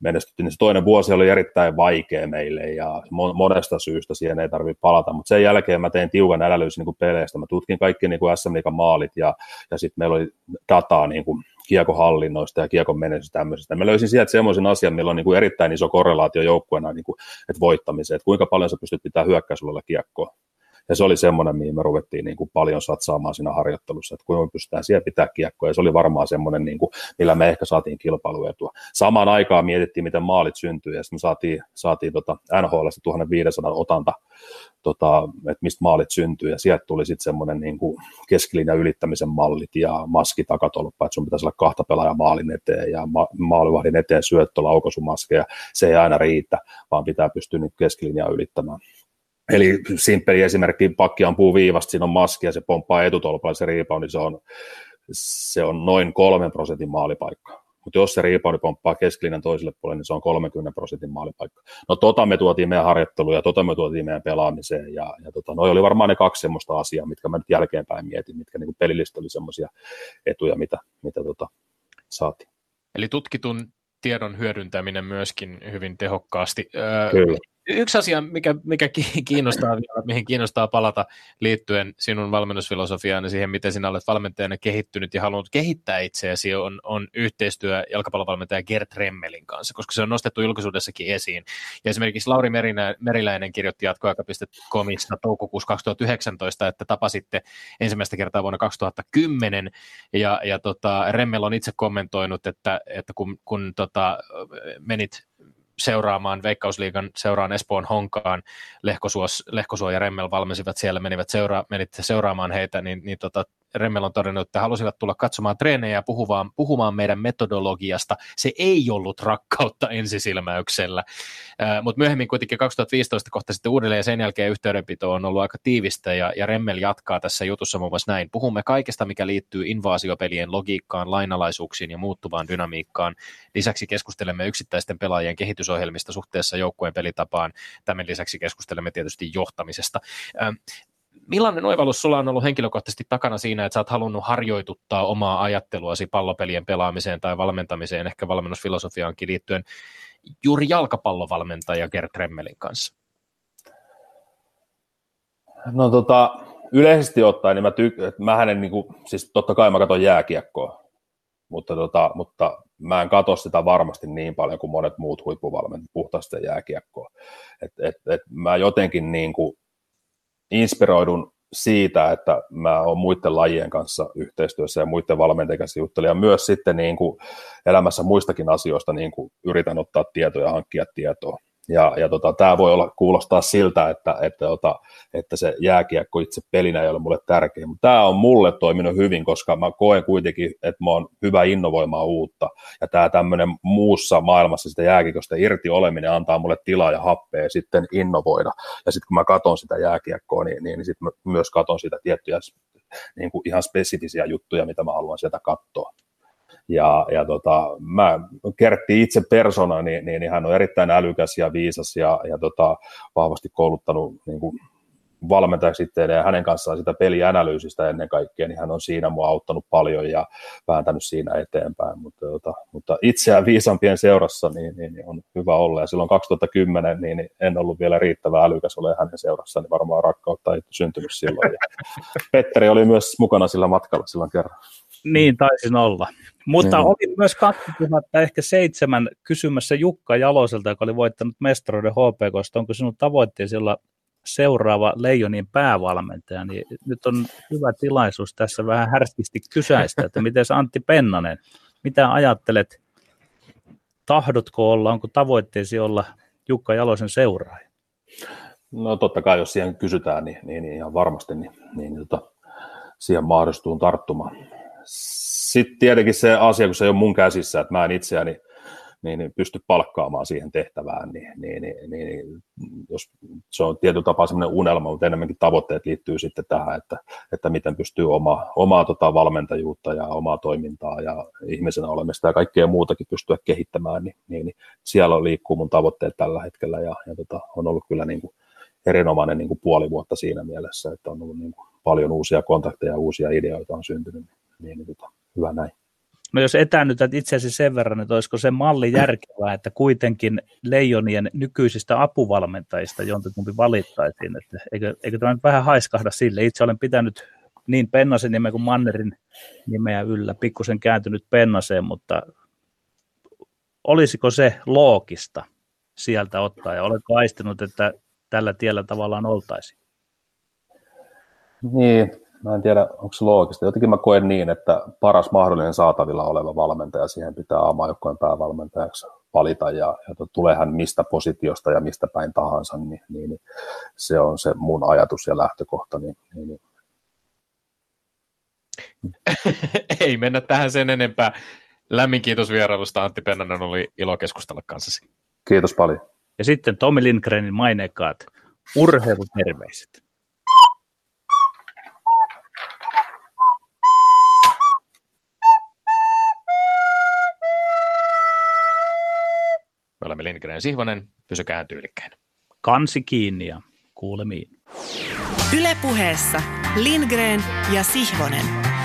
menestyttiin, se toinen vuosi oli erittäin vaikea meille ja monesta syystä siihen ei tarvitse palata, mutta sen jälkeen mä tein tiukan analyysin niin peleistä, mä tutkin kaikki niin SM maalit ja, ja sitten meillä oli dataa niin kuin kiekohallinnoista ja kiekon menestystä tämmöisestä. Mä löysin sieltä semmoisen asian, millä on niin kuin erittäin iso korrelaatio joukkueena, niin kuin, että voittamiseen, että kuinka paljon sä pystyt pitämään hyökkäysuudella kiekkoa. Ja se oli semmoinen, mihin me ruvettiin niin kuin paljon satsaamaan siinä harjoittelussa, että kuinka me pystytään siellä pitää kiekkoa, ja se oli varmaan semmoinen, niin kuin, millä me ehkä saatiin kilpailuetua. Samaan aikaan mietittiin, miten maalit syntyy, ja sitten me saatiin, saatiin tota NHL 1500 otanta, tota, että mistä maalit syntyy, ja sieltä tuli sitten semmoinen niin kuin keskilinjan ylittämisen mallit ja maski takatolppa, että sun pitäisi olla kahta pelaajaa maalin eteen ja ma- maalivahdin eteen syöttö, laukaisumaskeja, se ei aina riitä, vaan pitää pystyä nyt keskilinjaa ylittämään. Eli simppeli esimerkki, pakki ampuu viivasta, siinä on maski ja se pomppaa etutolpalla se rebound, niin se on, se on noin kolmen prosentin maalipaikka. Mutta jos se rebound pomppaa keskilinjan toiselle puolelle, niin se on 30 prosentin maalipaikka. No tota me tuotiin meidän harjoitteluun ja tota me tuotiin meidän pelaamiseen. Ja, ja tota, noi oli varmaan ne kaksi semmoista asiaa, mitkä mä nyt jälkeenpäin mietin, mitkä niin pelillistä oli semmoisia etuja, mitä, mitä tota, saatiin. Eli tutkitun tiedon hyödyntäminen myöskin hyvin tehokkaasti. Kyllä yksi asia, mikä, mikä kiinnostaa vielä, mihin kiinnostaa palata liittyen sinun valmennusfilosofiaan ja siihen, miten sinä olet valmentajana kehittynyt ja halunnut kehittää itseäsi, on, on yhteistyö jalkapallovalmentaja Gert Remmelin kanssa, koska se on nostettu julkisuudessakin esiin. Ja esimerkiksi Lauri Merinä, Meriläinen kirjoitti jatkoaika.comista toukokuussa 2019, että tapasitte ensimmäistä kertaa vuonna 2010, ja, ja tota, Remmel on itse kommentoinut, että, että kun, kun tota, menit seuraamaan Veikkausliigan seuraan Espoon Honkaan, Lehkosuos, Lehkosuo ja Remmel valmensivat siellä, menivät seura, menitte seuraamaan heitä, niin, niin tota, Remmel on todennut, että halusivat tulla katsomaan treenejä ja puhumaan, puhumaan meidän metodologiasta. Se ei ollut rakkautta ensisilmäyksellä, äh, mutta myöhemmin kuitenkin 2015 kohta sitten uudelleen ja sen jälkeen yhteydenpito on ollut aika tiivistä ja, ja Remmel jatkaa tässä jutussa muun muassa näin. Puhumme kaikesta, mikä liittyy invaasiopelien logiikkaan, lainalaisuuksiin ja muuttuvaan dynamiikkaan. Lisäksi keskustelemme yksittäisten pelaajien kehitysohjelmista suhteessa joukkueen pelitapaan. Tämän lisäksi keskustelemme tietysti johtamisesta. Millainen oivallus sulla on ollut henkilökohtaisesti takana siinä, että sä oot halunnut harjoituttaa omaa ajatteluasi pallopelien pelaamiseen tai valmentamiseen, ehkä valmennusfilosofiaankin liittyen juuri jalkapallovalmentaja Gert Remmelin kanssa? No tota, yleisesti ottaen, niin mä tyk- että mähän en, niin kuin, siis totta kai mä katson jääkiekkoa, mutta, tota, mutta mä en katso sitä varmasti niin paljon kuin monet muut huippuvalmentajat puhtaasti jääkiekkoa. Et, et, et mä jotenkin niin kuin, inspiroidun siitä, että mä oon muiden lajien kanssa yhteistyössä ja muiden valmentajien kanssa juttelin, ja myös sitten niin kuin elämässä muistakin asioista niin kuin yritän ottaa tietoa ja hankkia tietoa. Ja, ja tota, tämä voi olla, kuulostaa siltä, että, että, tota, että se jääkiekko itse pelinä ei ole mulle tärkeä, mutta tämä on mulle toiminut hyvin, koska mä koen kuitenkin, että mä oon hyvä innovoimaan uutta, ja tämä tämmöinen muussa maailmassa sitä jääkiekosta irti oleminen antaa mulle tilaa ja happea sitten innovoida, ja sitten kun mä katson sitä jääkiekkoa, niin, niin, niin sitten mä myös katson sitä tiettyjä niin kuin ihan spesifisiä juttuja, mitä mä haluan sieltä katsoa. Ja, ja tota, mä Kertti itse persona, niin, niin, niin, hän on erittäin älykäs ja viisas ja, ja tota, vahvasti kouluttanut niin kuin valmentajaksi sitten ja hänen kanssaan sitä pelianalyysistä ennen kaikkea, niin hän on siinä mua auttanut paljon ja vääntänyt siinä eteenpäin, mutta, tota, mutta itseään viisampien seurassa niin, niin, niin, on hyvä olla. Ja silloin 2010 niin, niin en ollut vielä riittävän älykäs ole hänen seurassaan, niin varmaan rakkautta ei syntynyt silloin. Ja Petteri oli myös mukana sillä matkalla silloin kerran. Niin taisin olla. Mutta niin. oli myös 2007 kysymässä Jukka Jaloselta, joka oli voittanut mestaruuden HPKsta, onko sinun tavoitteesi olla seuraava Leijonin päävalmentaja, niin nyt on hyvä tilaisuus tässä vähän härskisti kysäistä, että miten Antti Pennanen, mitä ajattelet, tahdotko olla, onko tavoitteesi olla Jukka Jalosen seuraaja? No totta kai, jos siihen kysytään, niin, niin, niin ihan varmasti, niin, niin, niin tota, siihen mahdollistuu tarttumaan sitten tietenkin se asia, kun se ei ole mun käsissä, että mä en itseäni niin, niin pysty palkkaamaan siihen tehtävään, niin, niin, niin, niin jos se on tietyllä tapaa semmoinen unelma, mutta enemmänkin tavoitteet liittyy sitten tähän, että, että miten pystyy oma, omaa tota valmentajuutta ja omaa toimintaa ja ihmisenä olemista ja kaikkea muutakin pystyä kehittämään, niin, niin, niin siellä liikkuu mun tavoitteet tällä hetkellä ja, ja tota, on ollut kyllä niin kuin erinomainen niin kuin puoli vuotta siinä mielessä, että on ollut niin kuin paljon uusia kontakteja ja uusia ideoita on syntynyt, niin, niin tota, hyvä näin. No jos etäännytät itseäsi sen verran, että olisiko se malli järkevää, että kuitenkin leijonien nykyisistä apuvalmentajista jompikumpi valittaisiin, että eikö, eikö tämä nyt vähän haiskahda sille? Itse olen pitänyt niin Pennasen nimeä kuin Mannerin nimeä yllä, pikkusen kääntynyt Pennaseen, mutta olisiko se loogista sieltä ottaa ja oletko aistinut, että tällä tiellä tavallaan oltaisiin? Niin, mä en tiedä, onko se loogista. Jotenkin mä koen niin, että paras mahdollinen saatavilla oleva valmentaja, siihen pitää maajoukkojen päävalmentajaksi valita, ja, ja tulee hän mistä positiosta ja mistä päin tahansa, niin, niin, niin se on se mun ajatus ja lähtökohta. Niin, niin, niin. Ei mennä tähän sen enempää. Lämmin kiitos vierailusta Antti Pennanen, oli ilo keskustella kanssasi. Kiitos paljon. Ja sitten Tommi Lindgrenin maineikaat urheiluterveiset. Me olemme Lindgren Sihvonen, pysykää tyylikkäin. Kansi kiinni ja kuulemiin. Ylepuheessa Lindgren ja Sihvonen.